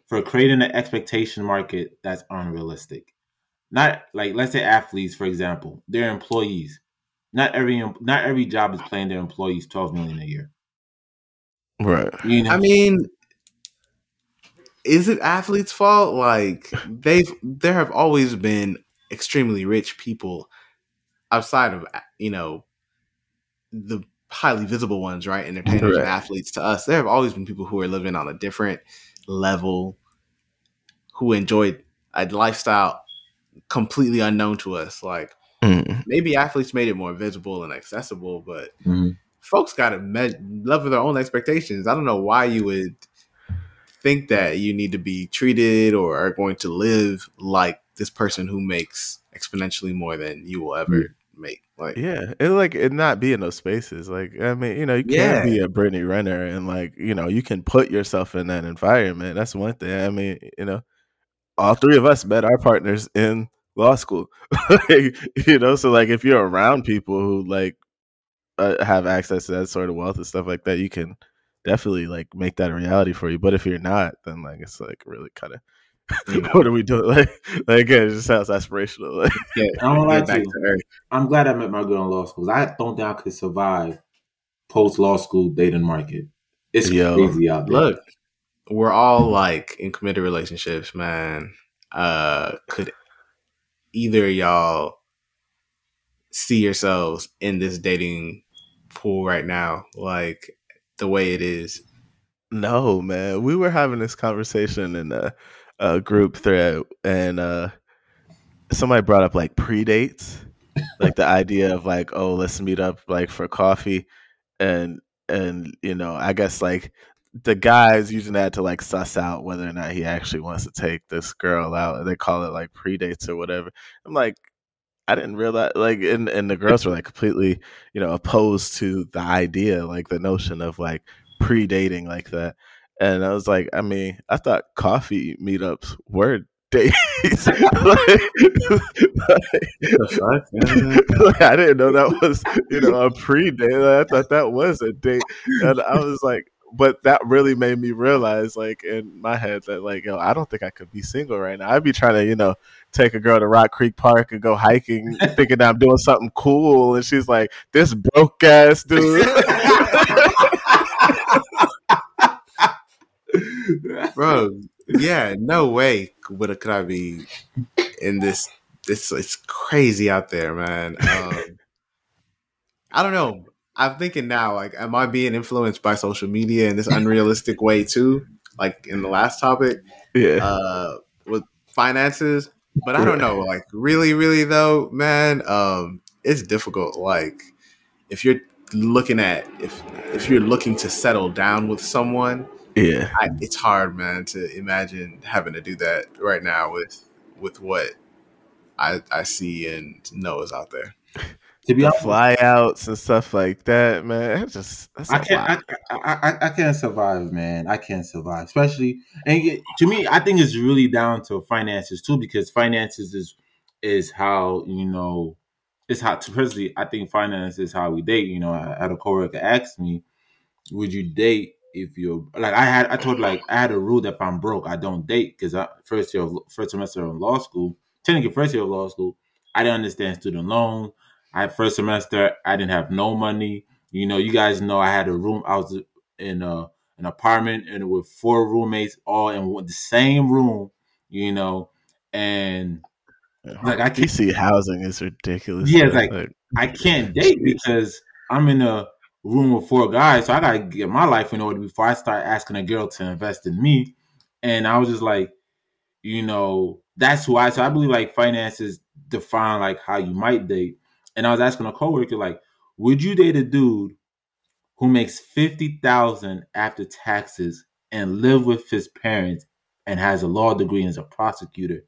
Speaker 2: for creating an expectation market that's unrealistic. Not like let's say athletes, for example, they're employees. Not every not every job is paying their employees twelve million a year.
Speaker 3: Right.
Speaker 4: You know? I mean, is it athletes' fault? Like they've there have always been extremely rich people outside of you know the highly visible ones, right? Entertainers and athletes to us. There have always been people who are living on a different level who enjoyed a lifestyle completely unknown to us. Like mm. maybe athletes made it more visible and accessible, but mm. folks got to me- level their own expectations. I don't know why you would think that you need to be treated or are going to live like this person who makes exponentially more than you will ever mm. make. Like
Speaker 3: yeah, it like it not be in those spaces. Like I mean, you know, you can't be a Brittany Renner and like you know you can put yourself in that environment. That's one thing. I mean, you know, all three of us met our partners in law school. you know, so like if you're around people who like uh, have access to that sort of wealth and stuff like that, you can definitely like make that a reality for you. But if you're not, then like it's like really kind of what are we doing? Like, like again, it just sounds aspirational. Like,
Speaker 2: yeah, I don't like to. I'm glad I met my girl in law school. I don't think I could survive post law school dating market. It's Yo, crazy out there.
Speaker 4: Look, we're all like in committed relationships, man. Uh, could either y'all see yourselves in this dating pool right now, like the way it is?
Speaker 3: No, man. We were having this conversation in a a group thread, and uh, somebody brought up like predates, like the idea of like, oh, let's meet up like for coffee, and and you know, I guess like the guys using that to like suss out whether or not he actually wants to take this girl out. They call it like predates or whatever. I'm like, I didn't realize like and and the girls were like completely, you know, opposed to the idea, like the notion of like predating like that. And I was like, I mean, I thought coffee meetups were dates. like, like, I didn't know that was, you know, a pre-date. I thought that was a date. And I was like, but that really made me realize, like, in my head that, like, yo, I don't think I could be single right now. I'd be trying to, you know, take a girl to Rock Creek Park and go hiking, thinking I'm doing something cool. And she's like, this broke ass dude.
Speaker 4: bro. Yeah, no way would could I be in this. This it's crazy out there, man. Um, I don't know. I'm thinking now, like, am I being influenced by social media in this unrealistic way too? Like in the last topic,
Speaker 3: Yeah.
Speaker 4: uh, with finances. But I don't know, like, really, really though, man, um, it's difficult. Like, if you're looking at if if you're looking to settle down with someone,
Speaker 3: yeah.
Speaker 4: I, it's hard, man, to imagine having to do that right now with with what I I see and know is out there.
Speaker 2: To be
Speaker 3: The
Speaker 2: honest,
Speaker 3: flyouts and stuff like that, man. That's just that's
Speaker 2: I can't. I, I, I, I can't survive, man. I can't survive, especially. And it- to me, I think it's really down to finances too, because finances is is how you know. It's how. Personally, I think finance is how we date. You know, I had a coworker ask me, "Would you date if you're like?" I had. I told like I had a rule that if I'm broke, I don't date because I first year of first semester of law school, technically first year of law school, I didn't understand student loans. I first semester, I didn't have no money. You know, you guys know I had a room. I was in a an apartment and with four roommates, all in the same room. You know, and like I can't,
Speaker 3: DC housing is ridiculous.
Speaker 2: Yeah,
Speaker 3: man.
Speaker 2: like- I can't date because I'm in a room with four guys. So I gotta get my life in order before I start asking a girl to invest in me. And I was just like, you know, that's why. So I believe like finances define like how you might date. And I was asking a coworker, like, would you date a dude who makes fifty thousand after taxes and live with his parents and has a law degree and is a prosecutor?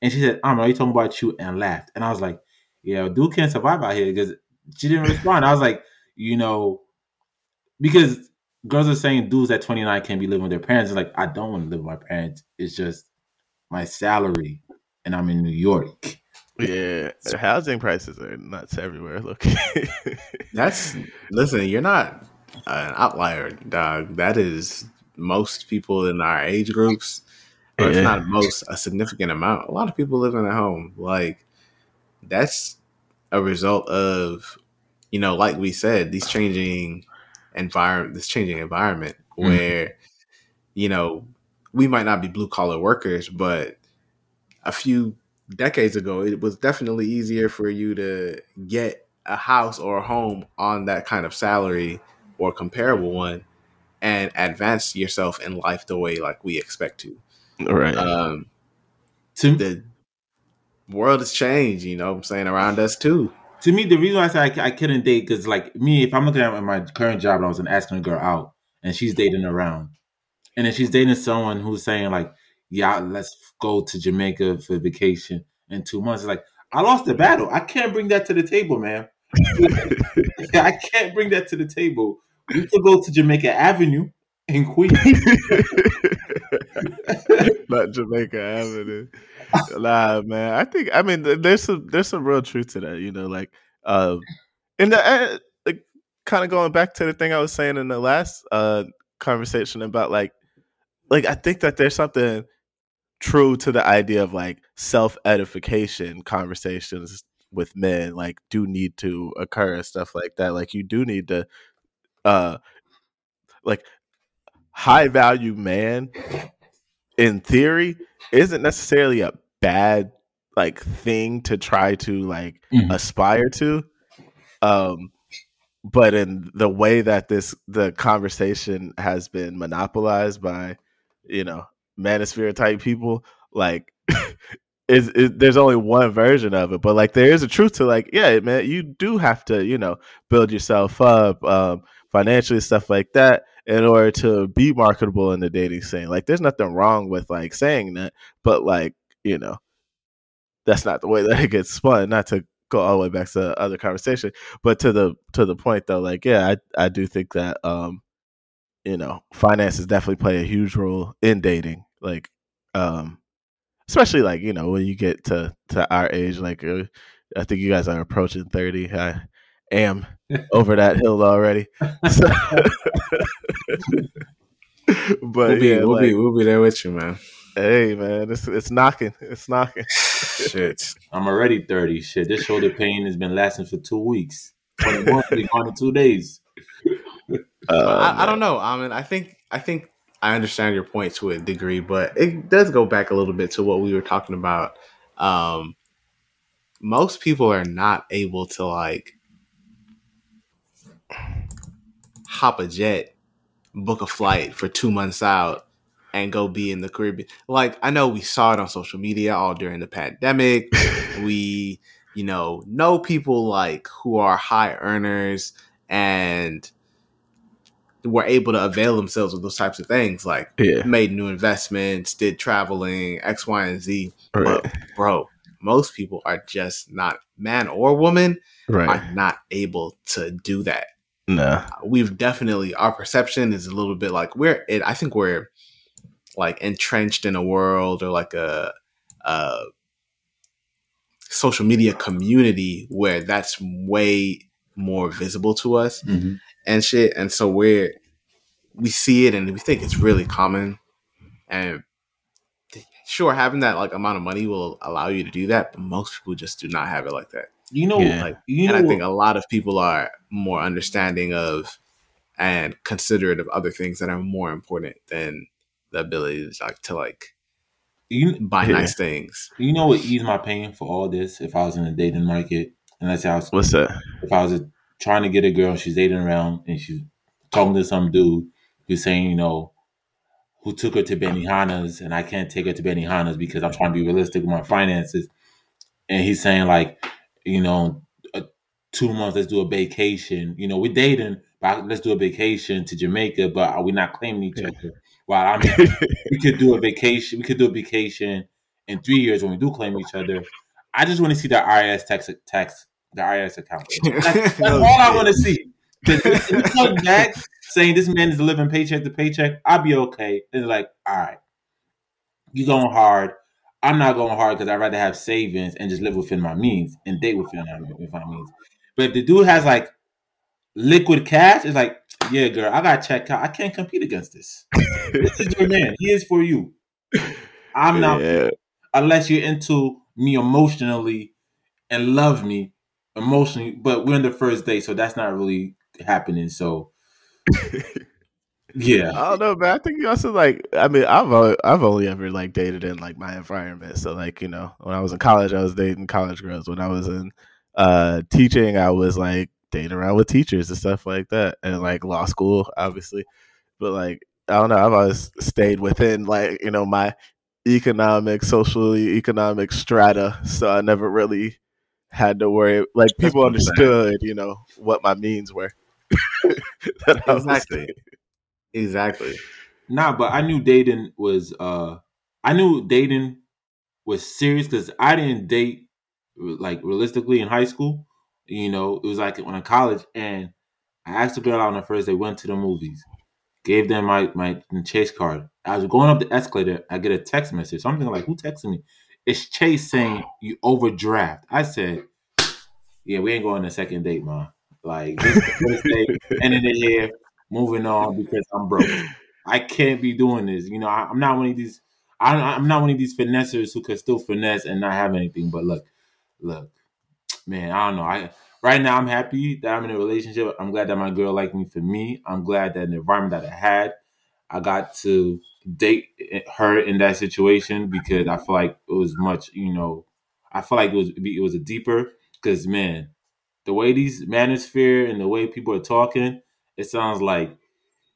Speaker 2: And she said, "I'm you talking about you?" And laughed. And I was like, "Yeah, dude can't survive out here because she didn't respond." I was like, you know, because girls are saying dudes at 29 can't be living with their parents. It's like I don't want to live with my parents. It's just my salary, and I'm in New York.
Speaker 3: Yeah, the housing prices are nuts everywhere. Look,
Speaker 4: That's listen, you're not an outlier, dog. That is most people in our age groups, or
Speaker 3: Yeah.
Speaker 4: if not most, a significant amount. A lot of people living at home. Like that's a result of, you know, like we said, these changing environment, this changing environment
Speaker 2: Mhm.
Speaker 4: where, you know, we might not be blue collar workers, but a few decades ago, it was definitely easier for you to get a house or a home on that kind of salary or comparable one and advance yourself in life the way like we expect to.
Speaker 3: right?
Speaker 4: Um,
Speaker 2: To
Speaker 4: the world has changed, you know what I'm saying, around us too.
Speaker 2: to me, the reason why I said I, I couldn't date because like me, if I'm looking at my current job and I was asking a girl out and she's dating around, and then she's dating someone who's saying like, "Yeah, let's go to Jamaica for vacation in two months," it's like I lost the battle. I can't bring that to the table, man. I can't bring that to the table. We could go to Jamaica Avenue in Queens.
Speaker 3: Not Jamaica Avenue. Nah, man. I think I mean there's some there's some real truth to that. You know, like um, and the, uh, like kind of going back to the thing I was saying in the last uh conversation about like like I think that there's something true to the idea of like self edification conversations with men like do need to occur and stuff like that. Like you do need to uh like high value man in theory isn't necessarily a bad like thing to try to like
Speaker 2: Mhm.
Speaker 3: aspire to um but in the way that this the conversation has been monopolized by you know manosphere type people like is, there's only one version of it but like there is a truth to like yeah man you do have to you know build yourself up um financially stuff like that in order to be marketable in the dating scene. Like there's nothing wrong with like saying that but like you know that's not the way that it gets spun not to go all the way back to the other conversation but to the to the point though like yeah i i do think that um you know finances definitely play a huge role in dating like um especially like you know when you get to to our age like uh, i think you guys are approaching 30 i am over that hill already So- but
Speaker 4: We'll be,
Speaker 3: yeah
Speaker 4: we'll
Speaker 3: like,
Speaker 4: be, we'll be there with you, man.
Speaker 3: hey man it's it's knocking it's knocking
Speaker 4: Shit.
Speaker 2: I'm already 30. Shit, this shoulder pain has been lasting for two weeks. 21 be gone in two days.
Speaker 3: Uh,
Speaker 4: I, I don't know. I mean, I think I think I understand your point to a degree, but it does go back a little bit to what we were talking about. Um, most people are not able to like hop a jet, book a flight for two months out, and go be in the Caribbean. Like I know we saw it on social media all during the pandemic. we, you know, know people like who are high earners and were able to avail themselves of those types of things, like
Speaker 3: Yeah.
Speaker 4: made new investments, did traveling, X, Y, and Z.
Speaker 3: Right.
Speaker 4: But bro, most people are just not man or woman
Speaker 3: Right.
Speaker 4: are not able to do that.
Speaker 3: Nah.
Speaker 4: We've definitely our perception is a little bit like we're it, I think we're like entrenched in a world or like a, a social media community where that's way more visible to us
Speaker 2: Mhm.
Speaker 4: And shit. And so we're we see it and we think it's really common. And sure, having that like amount of money will allow you to do that, but most people just do not have it like that.
Speaker 2: You know,
Speaker 3: Yeah.
Speaker 2: like you
Speaker 4: and
Speaker 2: know,
Speaker 4: I think a lot of people are more understanding of and considerate of other things that are more important than the ability to like to like
Speaker 2: you,
Speaker 4: buy
Speaker 3: Yeah.
Speaker 4: nice things.
Speaker 2: you know what ease my pain for all this if I was in the dating market and let's say I was
Speaker 3: What's that?
Speaker 2: if I was trying to get a girl, she's dating around and she's talking to some dude who's saying, you know, who took her to Benihana's and I can't take her to Benihana's because I'm trying to be realistic with my finances. And he's saying like, you know, uh, two months, let's do a vacation. You know, we're dating, but let's do a vacation to Jamaica, but we're not claiming each
Speaker 3: Yeah.
Speaker 2: other. Well, I mean, we could do a vacation. We could do a vacation in three years when we do claim each other. I just want to see the IRS tax tax the IRS account. That's, that's all I want to see. If back saying this man is living paycheck to paycheck, I'll be okay. It's like, all right, you going hard. I'm not going hard because I'd rather have savings and just live within my means and date within my, within my means. But if the dude has like liquid cash, it's like, yeah, girl, I got check out. I can't compete against this. this is your man. He is for you. I'm not
Speaker 3: Yeah.
Speaker 2: unless you're into me emotionally and love me emotionally. But we're in the first day, so that's not really happening. So, yeah,
Speaker 3: I don't know, but I think you also like. I mean, I've only, I've only ever like dated in like my environment. So like you know, when I was in college, I was dating college girls. When I was in uh teaching, I was like dating around with teachers and stuff like that, and like law school, obviously. But like I don't know, I've always stayed within like you know my economic, socially economic strata. So I never really had to worry. Like people
Speaker 4: what I'm saying.
Speaker 3: understood, you know, what my means were. That I was
Speaker 4: Exactly. Exactly.
Speaker 2: nah. But I knew dating was. uh I knew dating was serious because I didn't date like realistically in high school. You know, it was like when in college, and I asked a girl out on the first day. Went to the movies. Gave them my my Chase card. I was going up the escalator. I get a text message. Something like, "Who texted me?" It's Chase saying you overdraft. I said, "Yeah, we ain't going to second date, man. Like this is the first date, ending it here, moving on because I'm broke. I can't be doing this. You know, I, I'm not one of these. I, I'm not one of these finessers who can still finesse and not have anything. But look, look, man, I don't know. I right now I'm happy that I'm in a relationship. I'm glad that my girl liked me for me. I'm glad that the environment that I had, I got to date her in that situation because I feel like it was much. You know, I feel like it was it was a deeper because man, the way these manosphere and the way people are talking, it sounds like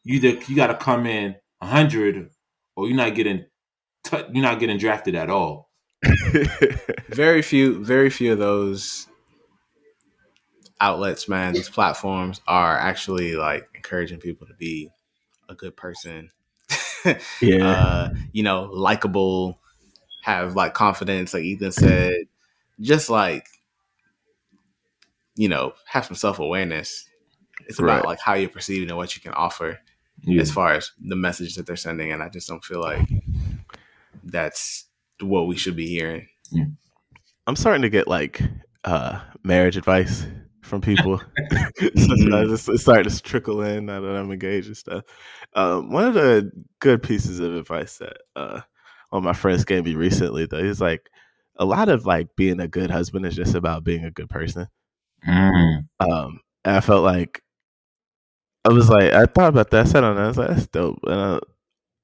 Speaker 2: you either you got to come in hundred or you're not getting t- you're not getting drafted at all.
Speaker 4: Very few, very few of those outlets, man, these platforms are actually like encouraging people to be a good person.
Speaker 3: Yeah.
Speaker 4: Uh, you know, likable, have like confidence, like Ethan said, just like you know, have some self awareness. It's about
Speaker 3: Right.
Speaker 4: like how you're perceiving and what you can offer
Speaker 2: Yeah.
Speaker 4: as far as the message that they're sending, and I just don't feel like that's what we should be hearing.
Speaker 3: I'm starting to get like uh marriage advice from people. Sometimes it's, it's starting to trickle in now that I'm engaged and stuff. Um, one of the good pieces of advice that uh one of my friends gave me recently though is like a lot of like being a good husband is just about being a good person.
Speaker 2: Mm.
Speaker 3: Um, and I felt like I was like I thought about that. I said on that. I was like that's dope. And uh,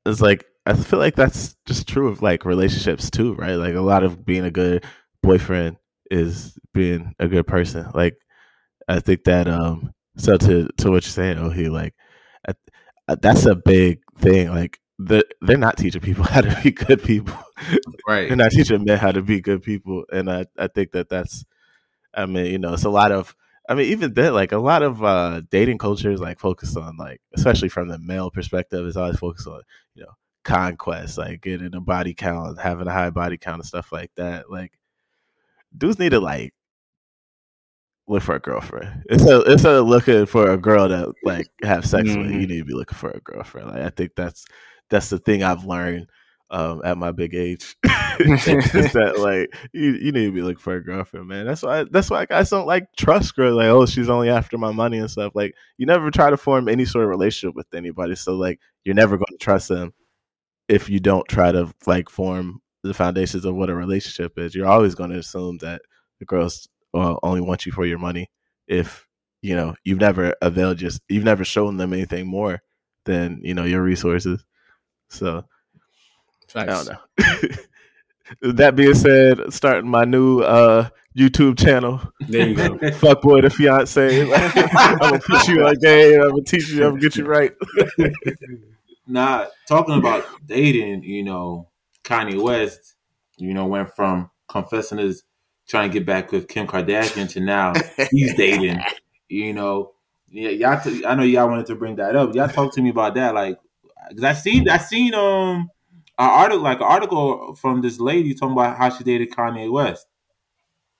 Speaker 3: it's like I feel like that's just true of like relationships too, right? Like a lot of being a good boyfriend is being a good person. Like I think that um So to to what you're saying, oh, he like uh, that's a big thing. Like the, they're not teaching people how to be good people.
Speaker 4: Right.
Speaker 3: they're not teaching men how to be good people, and I I think that that's. I mean, you know, it's a lot of. I mean, even then, like a lot of uh, dating cultures, like focus on like, especially from the male perspective, is always focused on you know conquest, like getting a body count, having a high body count, and stuff like that. Like, dudes need to like look for a girlfriend. Instead of, instead of looking for a girl to like have sex with, you
Speaker 4: Mhm.
Speaker 3: need to be looking for a girlfriend. Like, I think that's that's the thing I've learned um, at my big age. that like you, you need to be looking for a girlfriend, man. That's why that's why guys don't like trust girls. Like, oh, she's only after my money and stuff. Like, you never try to form any sort of relationship with anybody. So like, you're never going to trust them if you don't try to like form the foundations of what a relationship is. You're always going to assume that the girls uh, only want you for your money if you know you've never availed just you've never shown them anything more than you know your resources. So I don't know. that being said, starting my new uh YouTube channel,
Speaker 4: There you go.
Speaker 3: Fuckboy the Fiance. I'm gonna put you on game. I'm gonna teach you. I'm gonna get you right.
Speaker 2: Nah, talking about dating, you know, Kanye West, you know, went from confessing his trying to get back with Kim Kardashian to now he's dating. You know, yeah, y'all. T- I know y'all wanted to bring that up. Y'all talk to me about that, like, because I seen, I seen um an article, like an article from this lady talking about how she dated Kanye West.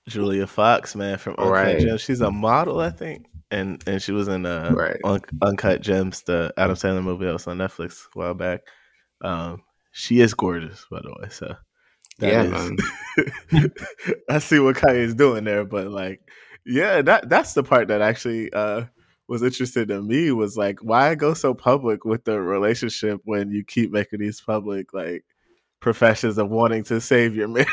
Speaker 3: Julia Fox, man, from Uncut
Speaker 4: Right.
Speaker 3: Gems. She's a model, I think, and and she was in uh,
Speaker 4: Right.
Speaker 3: Un- Uncut Gems, the Adam Sandler movie that was on Netflix a while back. Um, she is gorgeous, by the way. So that
Speaker 4: Yeah,
Speaker 3: I see what Kanye's doing there, but like, yeah, that that's the part that actually uh was interesting to me was like, why go so public with the relationship when you keep making these public like professions of wanting to save your marriage?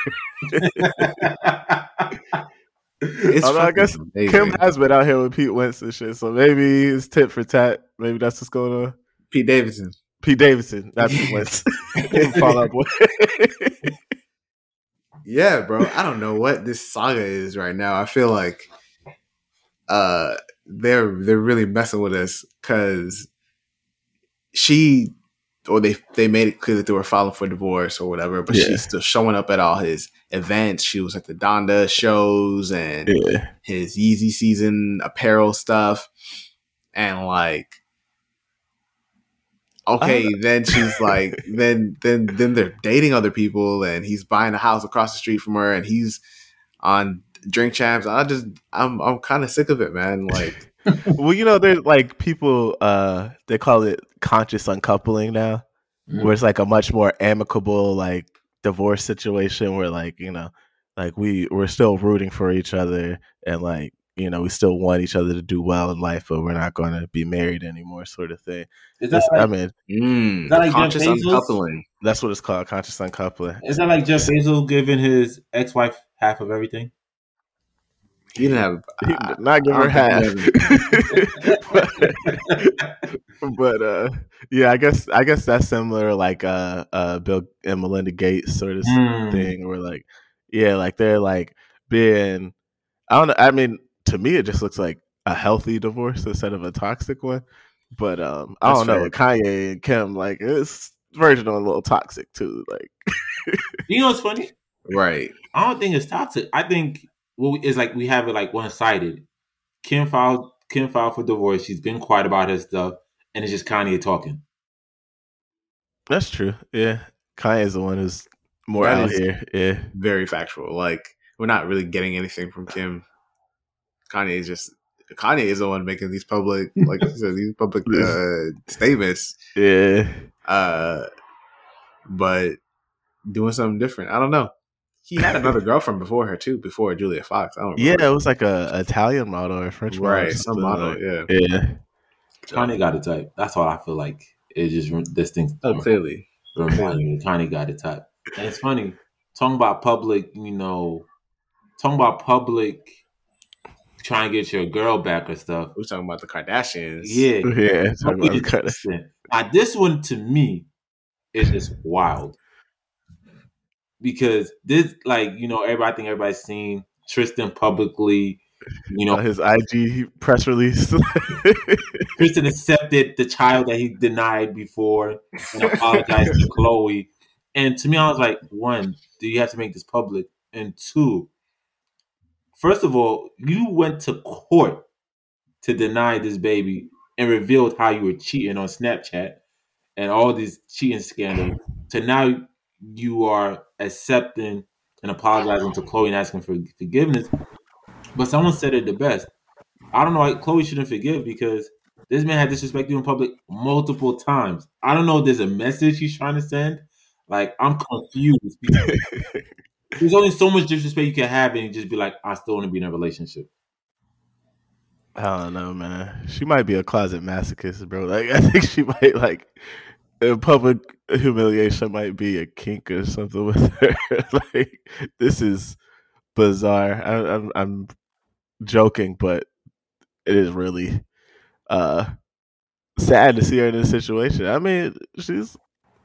Speaker 4: It's
Speaker 3: Although I guess
Speaker 4: amazing.
Speaker 3: Kim has been out here with Pete Wentz and shit, so maybe it's tit for tat. Maybe that's what's going on.
Speaker 4: Pete Davidson.
Speaker 3: Pete Davidson, That's Pete Wentz. Fall out boy.
Speaker 4: Yeah, bro. I don't know what this saga is right now. I feel like uh they're they're really messing with us because she or they they made it clear that they were filing for divorce or whatever, but
Speaker 3: Yeah.
Speaker 4: she's still showing up at all his events. She was at the Donda shows and
Speaker 3: yeah,
Speaker 4: his Yeezy season apparel stuff, and like, okay, then she's like, then then then they're dating other people, and he's buying a house across the street from her, and he's on Drink Champs. I just, I'm I'm kind of sick of it, man. Like,
Speaker 3: well, you know, there's like people uh they call it conscious uncoupling now,
Speaker 2: Mm.
Speaker 3: where it's like a much more amicable like divorce situation where like you know, like we we're still rooting for each other and like you know we still want each other to do well in life, but we're not going to be married anymore, sort of thing.
Speaker 2: Is that like,
Speaker 3: I mean,
Speaker 4: mm,
Speaker 2: Is that like Jeff Bezos?
Speaker 4: uncoupling.
Speaker 3: that's what it's called, conscious uncoupling.
Speaker 2: is that like Jeff Bezos giving his ex-wife half of everything?
Speaker 4: He didn't have.
Speaker 3: He did not give her half.
Speaker 4: don't
Speaker 3: but uh yeah, I guess I guess that's similar like uh uh Bill and Melinda Gates sort of
Speaker 2: Hmm.
Speaker 3: thing where like yeah, like they're like being I don't know I mean to me it just looks like a healthy divorce instead of a toxic one. But um I don't know, Kanye and Kim like it's version on a little toxic too. Like
Speaker 2: You know what's funny?
Speaker 4: right.
Speaker 2: I don't think it's toxic. I think what we, it's like we have it like one sided. Kim filed Kim filed for divorce. She's been quiet about her stuff, and it's just Kanye talking.
Speaker 3: that's true. Yeah. Kanye's the one who's more
Speaker 4: That
Speaker 3: out here. Yeah.
Speaker 4: very factual. Like we're not really getting anything from Kim. Kanye is just Kanye is the one making these public, like you said, these public uh, statements.
Speaker 3: Yeah.
Speaker 4: Uh, but doing something different. I don't know. He had another girlfriend before her too, before Julia Fox. I don't.
Speaker 3: Yeah, it was like a Italian model or French model. or
Speaker 4: right. Some model.
Speaker 3: like-
Speaker 4: Yeah.
Speaker 3: Yeah.
Speaker 2: Kanye got a type. That's what I feel like. It just this thing
Speaker 4: Oh, clearly.
Speaker 2: reminding me. Kanye got a type, and it's funny talking about public. You know, talking about public trying to get your girl back or stuff.
Speaker 4: We're talking about the Kardashians.
Speaker 2: Yeah,
Speaker 3: Yeah. talking
Speaker 2: Something
Speaker 3: about
Speaker 2: is
Speaker 3: kind.
Speaker 2: Now, this one to me is just wild because this, like, you know, everybody I think everybody's seen Tristan publicly You know,
Speaker 3: Uh, his IG press release.
Speaker 2: Tristan accepted the child that he denied before and apologized to Khloe. And to me, I was like, one, do you have to make this public? And two, first of all, you went to court to deny this baby and revealed how you were cheating on Snapchat and all these cheating scandals. To now you are accepting and apologizing to Khloe and asking for forgiveness. But someone said it the best. I don't know. Like, Khloe shouldn't forgive because this man had disrespected you in public multiple times. I don't know if there's a message he's trying to send. Like, I'm confused. There's only so much disrespect you can have, and just be like, I still want to be in a relationship.
Speaker 3: I don't know, man. She might be a closet masochist, bro. Like I think she might like public humiliation might be a kink or something with her. like this is bizarre. I, I'm I'm joking, but it is really uh sad to see her in this situation. I mean, she's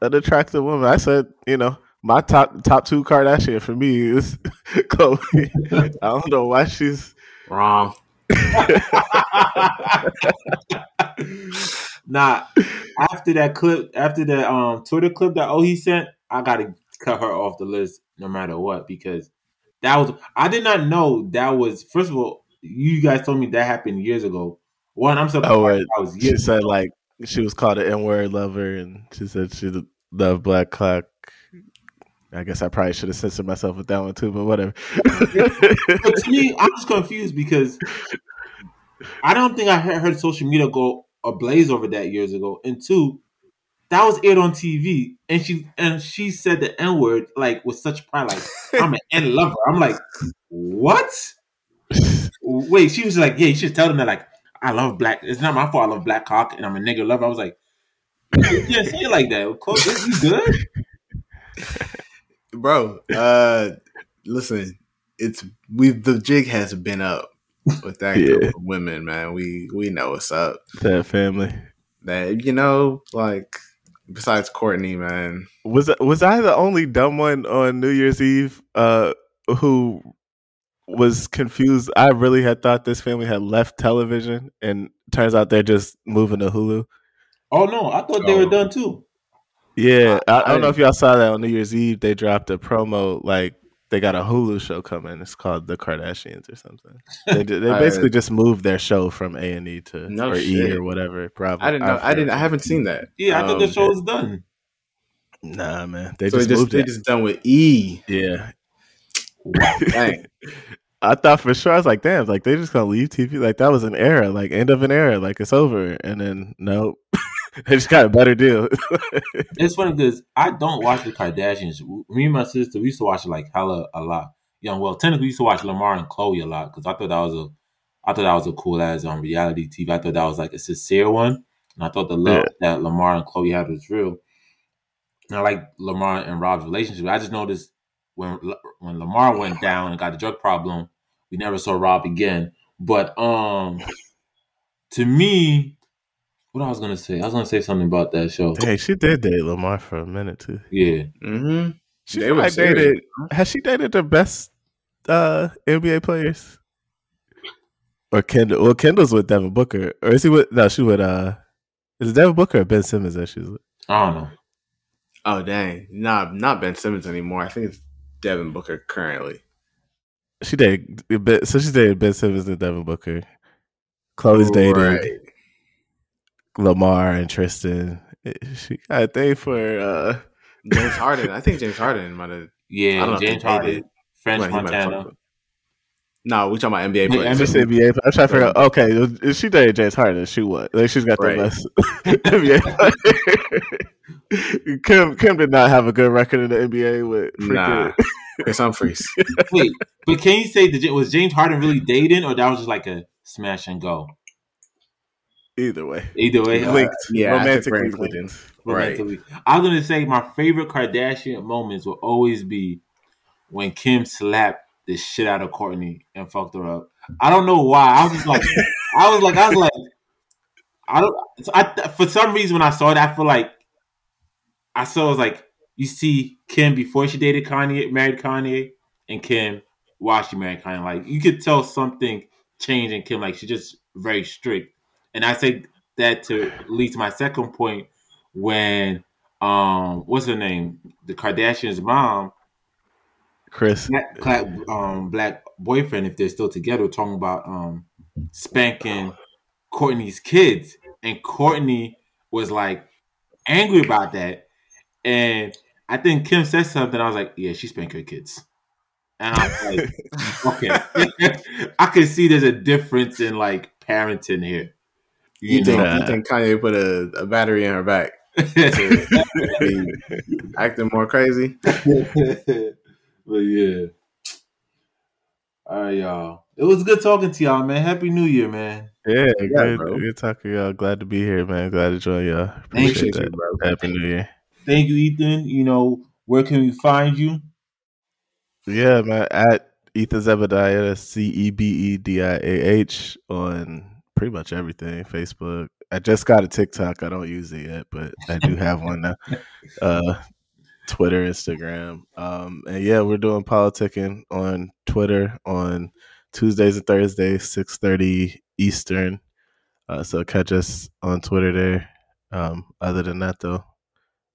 Speaker 3: an attractive woman. I said, you know, my top top two Kardashian for me is Khloe. I don't know why she's
Speaker 4: Wrong.
Speaker 2: nah, after that clip, after that um Twitter clip that oh he sent, I gotta cut her off the list no matter what because that was I did not know that was first of all you guys told me that happened years ago. One, I'm surprised
Speaker 3: Oh, right.
Speaker 2: that was
Speaker 3: She
Speaker 2: years.
Speaker 3: said like she was called an N word lover, and she said she loved black cock. I guess I probably should have censored myself with that one too, but whatever.
Speaker 2: but to me, I'm just confused because I don't think I heard, social media go ablaze over that years ago. And two, that was aired on TV, and she and she said the N word like with such pride, like I'm an N lover. I'm like, what? Wait, she was like, yeah, you should tell them that like I love black. It's not my fault. I love black cock, and I'm a nigga lover. I was like, yeah, say it like that. Khloe, is you good?
Speaker 4: Bro, uh listen, it's we the jig has been up with that group of women, man. We we know what's up.
Speaker 3: that family
Speaker 4: That you know, like besides Kourtney, man.
Speaker 3: was was I the only dumb one on New Year's Eve uh, who was confused? I really had thought this family had left television, and turns out they're just moving to Hulu.
Speaker 2: Oh no, I thought they were
Speaker 4: Oh.
Speaker 2: done too.
Speaker 3: Yeah, I, I,
Speaker 4: I
Speaker 3: don't know if y'all saw that on New Year's Eve. They dropped a promo like they got a Hulu show coming. It's called The Kardashians or something. They did, they
Speaker 4: I-
Speaker 3: basically just moved their show from A and E to
Speaker 4: No
Speaker 3: or E or whatever. Probably.
Speaker 4: I didn't know. I didn't. I
Speaker 3: forgot.
Speaker 4: haven't seen that.
Speaker 2: Yeah, I thought the
Speaker 4: Um,
Speaker 2: show was done.
Speaker 3: Nah, man. They
Speaker 4: so
Speaker 3: just
Speaker 4: they just
Speaker 3: moved
Speaker 4: they
Speaker 3: it.
Speaker 4: just done with E.
Speaker 3: yeah,
Speaker 4: Dang.
Speaker 3: I thought for sure. I was like, damn, like they just gonna leave TV. Like that was an era, like end of an era, like it's over. And then nope, they just got a better deal.
Speaker 2: It's funny because I don't watch the Kardashians. Me and my sister we used to watch it like hella a lot. Yeah, well, technically we used to watch Lamar and Khloe a lot because I thought that was a, I thought that was a cool as on reality TV. I thought that was like a sincere one, and I thought the love that Lamar and Khloe had was real. And I like Lamar and Rob's relationship. I just noticed when when Lamar went down and got the drug problem, we never saw Rob again. But um, to me, what I was gonna say, I was gonna say something about that show.
Speaker 3: Hey, she did date Lamar for a minute too.
Speaker 2: Yeah.
Speaker 4: Mm-hmm.
Speaker 3: She
Speaker 4: They were serious.
Speaker 3: dated. Has she dated the best uh, NBA players? Or Kendall? Well, Kendall's with Devin Booker, or is he with? No, she with. uh Is it Devin Booker or Ben Simmons that she's with?
Speaker 2: I don't know.
Speaker 4: Oh dang, nah, not Ben Simmons anymore. I think it's Devin Booker currently.
Speaker 3: She dated. So she dated Ben Simmons and Devin Booker. Khloe's dated
Speaker 4: Right.
Speaker 3: Lamar and Tristan. She got a thing for. uh
Speaker 4: James Harden. I think James Harden might have. I
Speaker 2: Yeah,
Speaker 4: don't know
Speaker 2: James Harden,
Speaker 4: dated.
Speaker 2: French
Speaker 4: Well, might
Speaker 2: Montana.
Speaker 4: No, we talking about NBA players.
Speaker 3: I'm just NBA. I'm trying to figure out. Okay, if she dated James Harden. She what? Like she's got
Speaker 4: Right.
Speaker 3: the best NBA. Kim Kim did not have a good record in the NBA with freaking.
Speaker 4: Nah, Kris Humphries.
Speaker 2: Wait, but can you say that was James Harden really dating, or that was just like a smash and go?
Speaker 3: Either way,
Speaker 2: Either way,
Speaker 4: Yeah.
Speaker 3: linked.
Speaker 4: Uh, yeah, I think we're
Speaker 3: romantically linked.
Speaker 4: Right.
Speaker 2: I was gonna say my favorite Kardashian moments will always be when Kim slapped the shit out of Kourtney and fucked her up. I don't know why. I was just like, I was like, I was like, I don't. I for some reason when I saw it, I feel like I saw it was like you see Kim before she dated Kanye, married Kanye, and Kim while she married Kanye. Like you could tell something change in Kim. Like she's just very strict. And I say that to lead to my second point when um what's her name? The Kardashians' mom,
Speaker 3: Kris.
Speaker 2: black, black, um, black boyfriend, if they're still together, talking about um spanking Kourtney's kids. And Kourtney was like angry about that. And I think Kim said something. I was like, yeah, she spanked her kids. And I was like, okay. I can see there's a difference in like parenting here.
Speaker 4: You,
Speaker 2: You
Speaker 4: think you think Kanye put a, a battery in her back acting more crazy?
Speaker 2: but yeah. All right, y'all. It was good talking to y'all, man. Happy New Year, man.
Speaker 3: Yeah, good,
Speaker 4: bro.
Speaker 3: good talking, y'all. Glad to be here, man. Glad to join y'all.
Speaker 2: Thank
Speaker 3: Appreciate
Speaker 4: you,
Speaker 3: that.
Speaker 4: bro.
Speaker 3: Happy New Year.
Speaker 2: Thank you, Ethan. You know, where can we find you?
Speaker 3: Yeah, man. At Ethan Zebediah, C E B E D I A H on pretty much everything. Facebook. I just got a TikTok. I don't use it yet, but I do have one now. Uh, Twitter, Instagram. Um, and yeah, we're doing politicking on Twitter on Tuesdays and Thursdays, six thirty Eastern. Uh, so catch us on Twitter there. Um, other than that, though,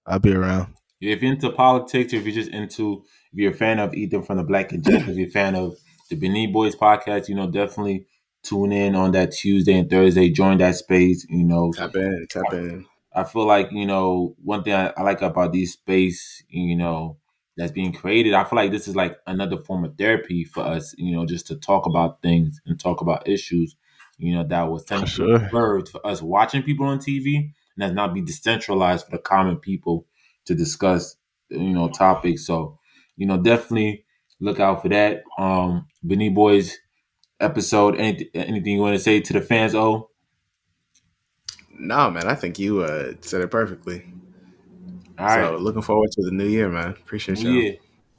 Speaker 3: I'll be around.
Speaker 2: If you're into politics, or if you're just into, if you're a fan of Ethan from the Black and Agenda, if you're a fan of the Benin Boys podcast, you know, definitely tune in on that Tuesday and Thursday. Join that space. You know,
Speaker 4: Tap in, tap in.
Speaker 2: I feel like you know one thing I, I like about these space, you know, that's being created. I feel like this is like another form of therapy for us, you know, just to talk about things and talk about issues, you know, that was technically
Speaker 3: sure.
Speaker 2: for us watching people on TV and that's not be decentralized for the common people to discuss, you know, topics. So, you know, definitely look out for that. Um, Benny Boys episode. Anything, anything you want to say to the fans? Oh,
Speaker 4: No, man, I think you uh, said it perfectly.
Speaker 2: all right.
Speaker 4: So looking forward to the new year, man. Appreciate you.
Speaker 2: yeah,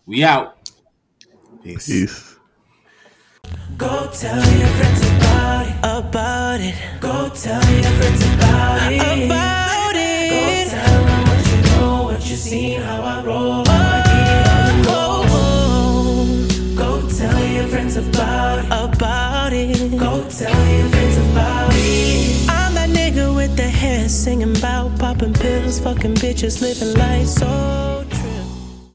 Speaker 2: we out.
Speaker 4: Peace.
Speaker 3: Peace.
Speaker 1: Go tell your friends about it. About it. Go tell your friends about it. About it. Go tell them what you know, what you seen, how I roll. Go tell your friends about it. I'm that nigga with the hair singing about popping pills, fucking bitches, living life so